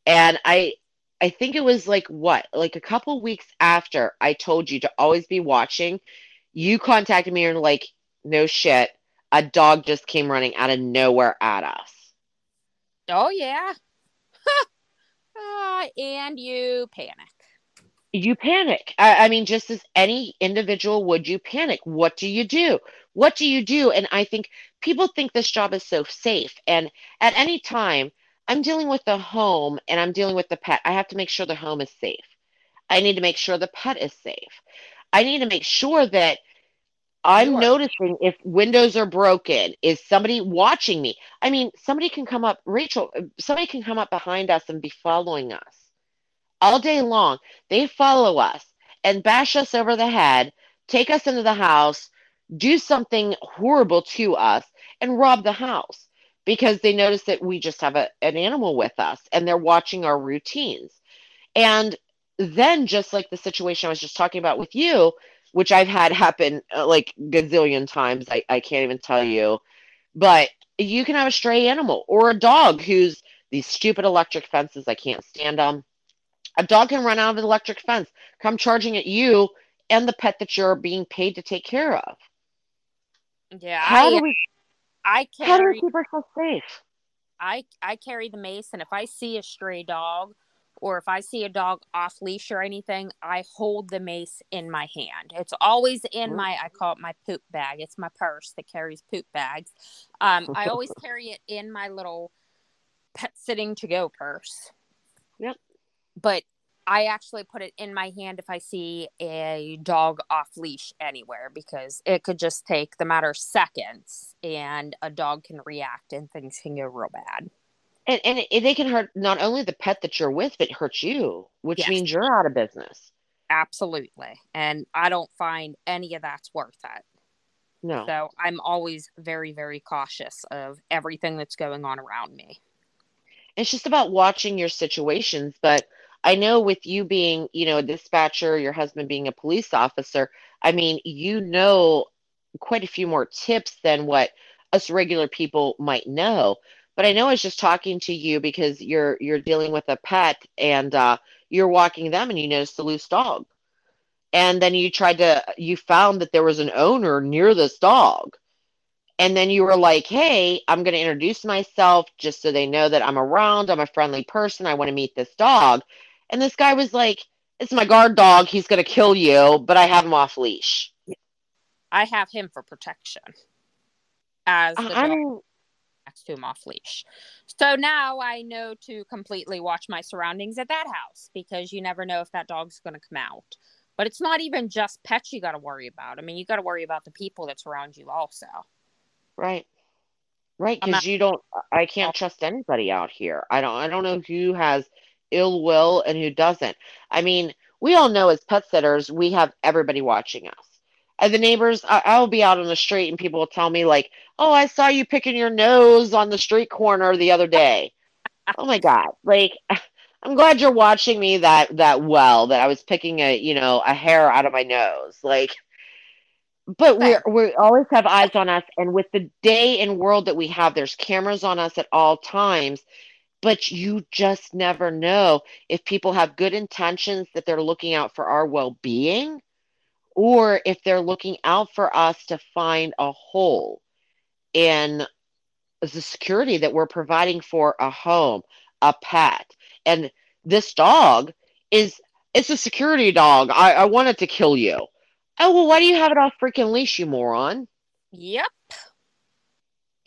And I, I think it was like what, like a couple weeks after I told you to always be watching, you contacted me and like, no shit, a dog just came running out of nowhere at us. Oh yeah. uh, and you panic. You panic. I, I mean, just as any individual would, you panic. What do you do? What do you do? And I think people think this job is so safe. And at any time, I'm dealing with the home and I'm dealing with the pet. I have to make sure the home is safe. I need to make sure the pet is safe. I need to make sure that I'm sure. noticing if windows are broken. Is somebody watching me? I mean, somebody can come up, Rachelle, uh, somebody can come up behind us and be following us all day long. They follow us and bash us over the head, take us into the house, do something horrible to us, and rob the house because they notice that we just have a, an animal with us and they're watching our routines. And then, just like the situation I was just talking about with you, which I've had happen uh, like gazillion times. I, I can't even tell you. But you can have a stray animal or a dog who's these stupid electric fences. I can't stand them. A dog can run out of an electric fence, come charging at you and the pet that you're being paid to take care of. Yeah, how I, do we? I carry, how do we keep ourselves safe? I I carry the mace, and if I see a stray dog or if I see a dog off leash or anything, I hold the mace in my hand. It's always in my, I call it my poop bag. It's my purse that carries poop bags. Um, I always carry it in my little pet sitting to go purse. Yep. But I actually put it in my hand if I see a dog off leash anywhere because it could just take the matter of seconds and a dog can react and things can go real bad and and it, they can hurt not only the pet that you're with, but hurt you, which yes. means you're out of business. Absolutely, and I don't find any of that's worth it. No. So I'm always very, very cautious of everything that's going on around me. It's just about watching your situations, but I know with you being, you know, a dispatcher, your husband being a police officer, I mean, you know quite a few more tips than what us regular people might know. But I know I was just talking to you because you're you're dealing with a pet and uh, you're walking them and you noticed the loose dog. And then you tried to you found that there was an owner near this dog. And then you were like, "Hey, I'm going to introduce myself just so they know that I'm around. I'm a friendly person. I want to meet this dog." And this guy was like, "It's my guard dog. He's going to kill you, but I have him off leash." I have him for protection. As the I mean, next to him off leash. So now I know to completely watch my surroundings at that house because you never know if that dog's going to come out. But it's not even just pets you got to worry about. I mean, you got to worry about the people that surround you also. Right. Right, because you don't. I can't trust anybody out here. I don't. I don't know who has ill will and who doesn't. I mean, we all know as pet sitters, we have everybody watching us. And the neighbors, I, will be out on the street and people will tell me, like, oh, I saw you picking your nose on the street corner the other day. oh my God. Like, I'm glad you're watching me that, that well, that I was picking a, you know, a hair out of my nose. Like, but we we always have eyes on us. And with the day and world that we have, there's cameras on us at all times. but you just never know if people have good intentions that they're looking out for our well-being or if they're looking out for us to find a hole in the security that we're providing for a home, a pet. And this dog is it's a security dog. I, I wanted to kill you. Oh well why do you have it off freaking leash, you moron? Yep.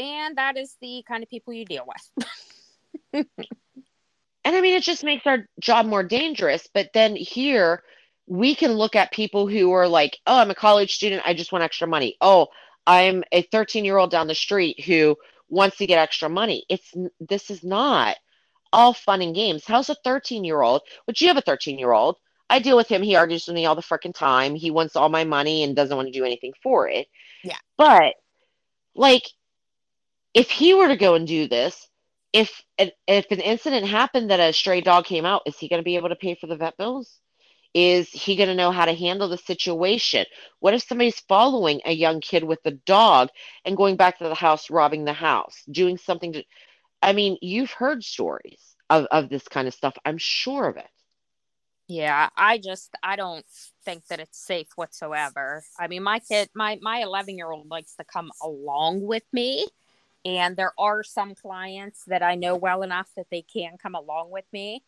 And that is the kind of people you deal with. and I mean it just makes our job more dangerous. But then here we can look at people who are like, oh, I'm a college student, I just want extra money. Oh, I'm a 13 year old down the street who wants to get extra money. It's this is not all fun and games. How's a 13 year old? Which you have a 13 year old. I deal with him. He argues with me all the freaking time. He wants all my money and doesn't want to do anything for it. Yeah. But like, if he were to go and do this, if if an incident happened that a stray dog came out, is he going to be able to pay for the vet bills? Is he going to know how to handle the situation? What if somebody's following a young kid with a dog and going back to the house, robbing the house, doing something to? I mean, you've heard stories of, of this kind of stuff. I'm sure of it. Yeah, I just I don't think that it's safe whatsoever. I mean, my kid, my my 11 year old likes to come along with me, and there are some clients that I know well enough that they can come along with me,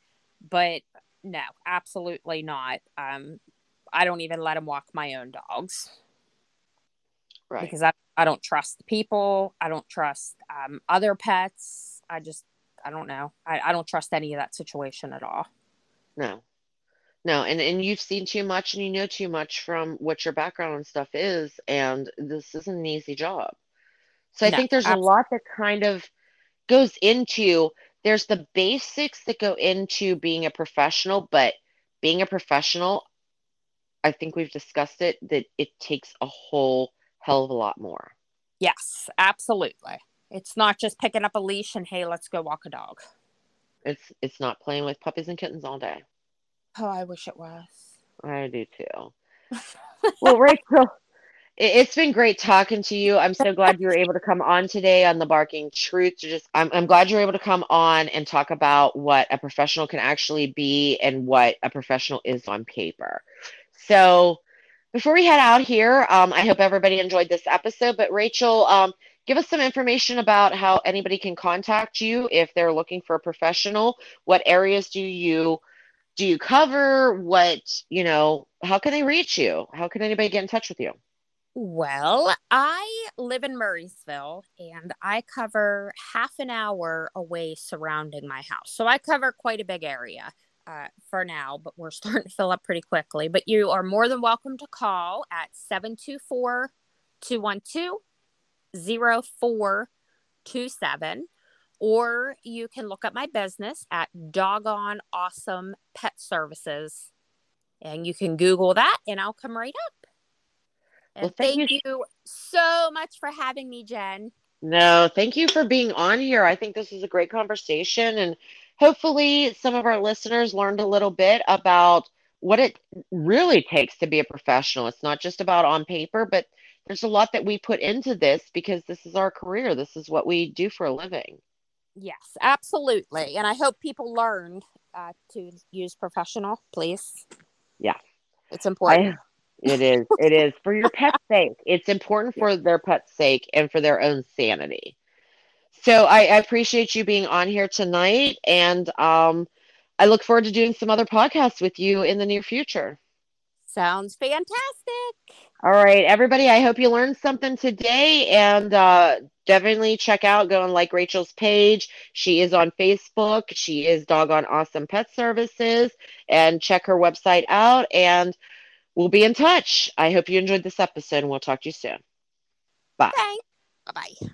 but no, absolutely not. Um, I don't even let him walk my own dogs. Right. Because I, I don't trust the people. I don't trust um, other pets. I just, I don't know. I, I don't trust any of that situation at all. No. No, and, and you've seen too much and you know too much from what your background and stuff is, and this isn't an easy job. So I no, think there's absolutely. a lot that kind of goes into there's the basics that go into being a professional, but being a professional, I think we've discussed it that it takes a whole hell of a lot more. Yes, absolutely. It's not just picking up a leash and hey, let's go walk a dog. It's it's not playing with puppies and kittens all day. Oh, I wish it was. I do too. well, Rachelle, it's been great talking to you. I'm so glad you were able to come on today on the Barking Truth. Just, I'm, I'm glad you're able to come on and talk about what a professional can actually be and what a professional is on paper. So, before we head out here, um, I hope everybody enjoyed this episode. But Rachelle, um, give us some information about how anybody can contact you if they're looking for a professional. What areas do you do you cover? What you know? How can they reach you? How can anybody get in touch with you? Well, I live in Murrysville and I cover half an hour away surrounding my house. So I cover quite a big area uh, for now, but we're starting to fill up pretty quickly. But you are more than welcome to call at 724 212 0427 or you can look up my business at Doggone Awesome Pet Services and you can Google that and I'll come right up. And well, thank, thank you. you so much for having me, Jen. No, thank you for being on here. I think this is a great conversation. And hopefully, some of our listeners learned a little bit about what it really takes to be a professional. It's not just about on paper, but there's a lot that we put into this because this is our career. This is what we do for a living. Yes, absolutely. And I hope people learned uh, to use professional, please. Yeah. It's important. I, it is. It is for your pet's sake. It's important for their pet's sake and for their own sanity. So I, I appreciate you being on here tonight, and um, I look forward to doing some other podcasts with you in the near future. Sounds fantastic. All right, everybody. I hope you learned something today, and uh, definitely check out, go and like Rachelle's page. She is on Facebook. She is Doggone Awesome Pet Services, and check her website out. And we'll be in touch. I hope you enjoyed this episode and we'll talk to you soon. Bye. Bye bye.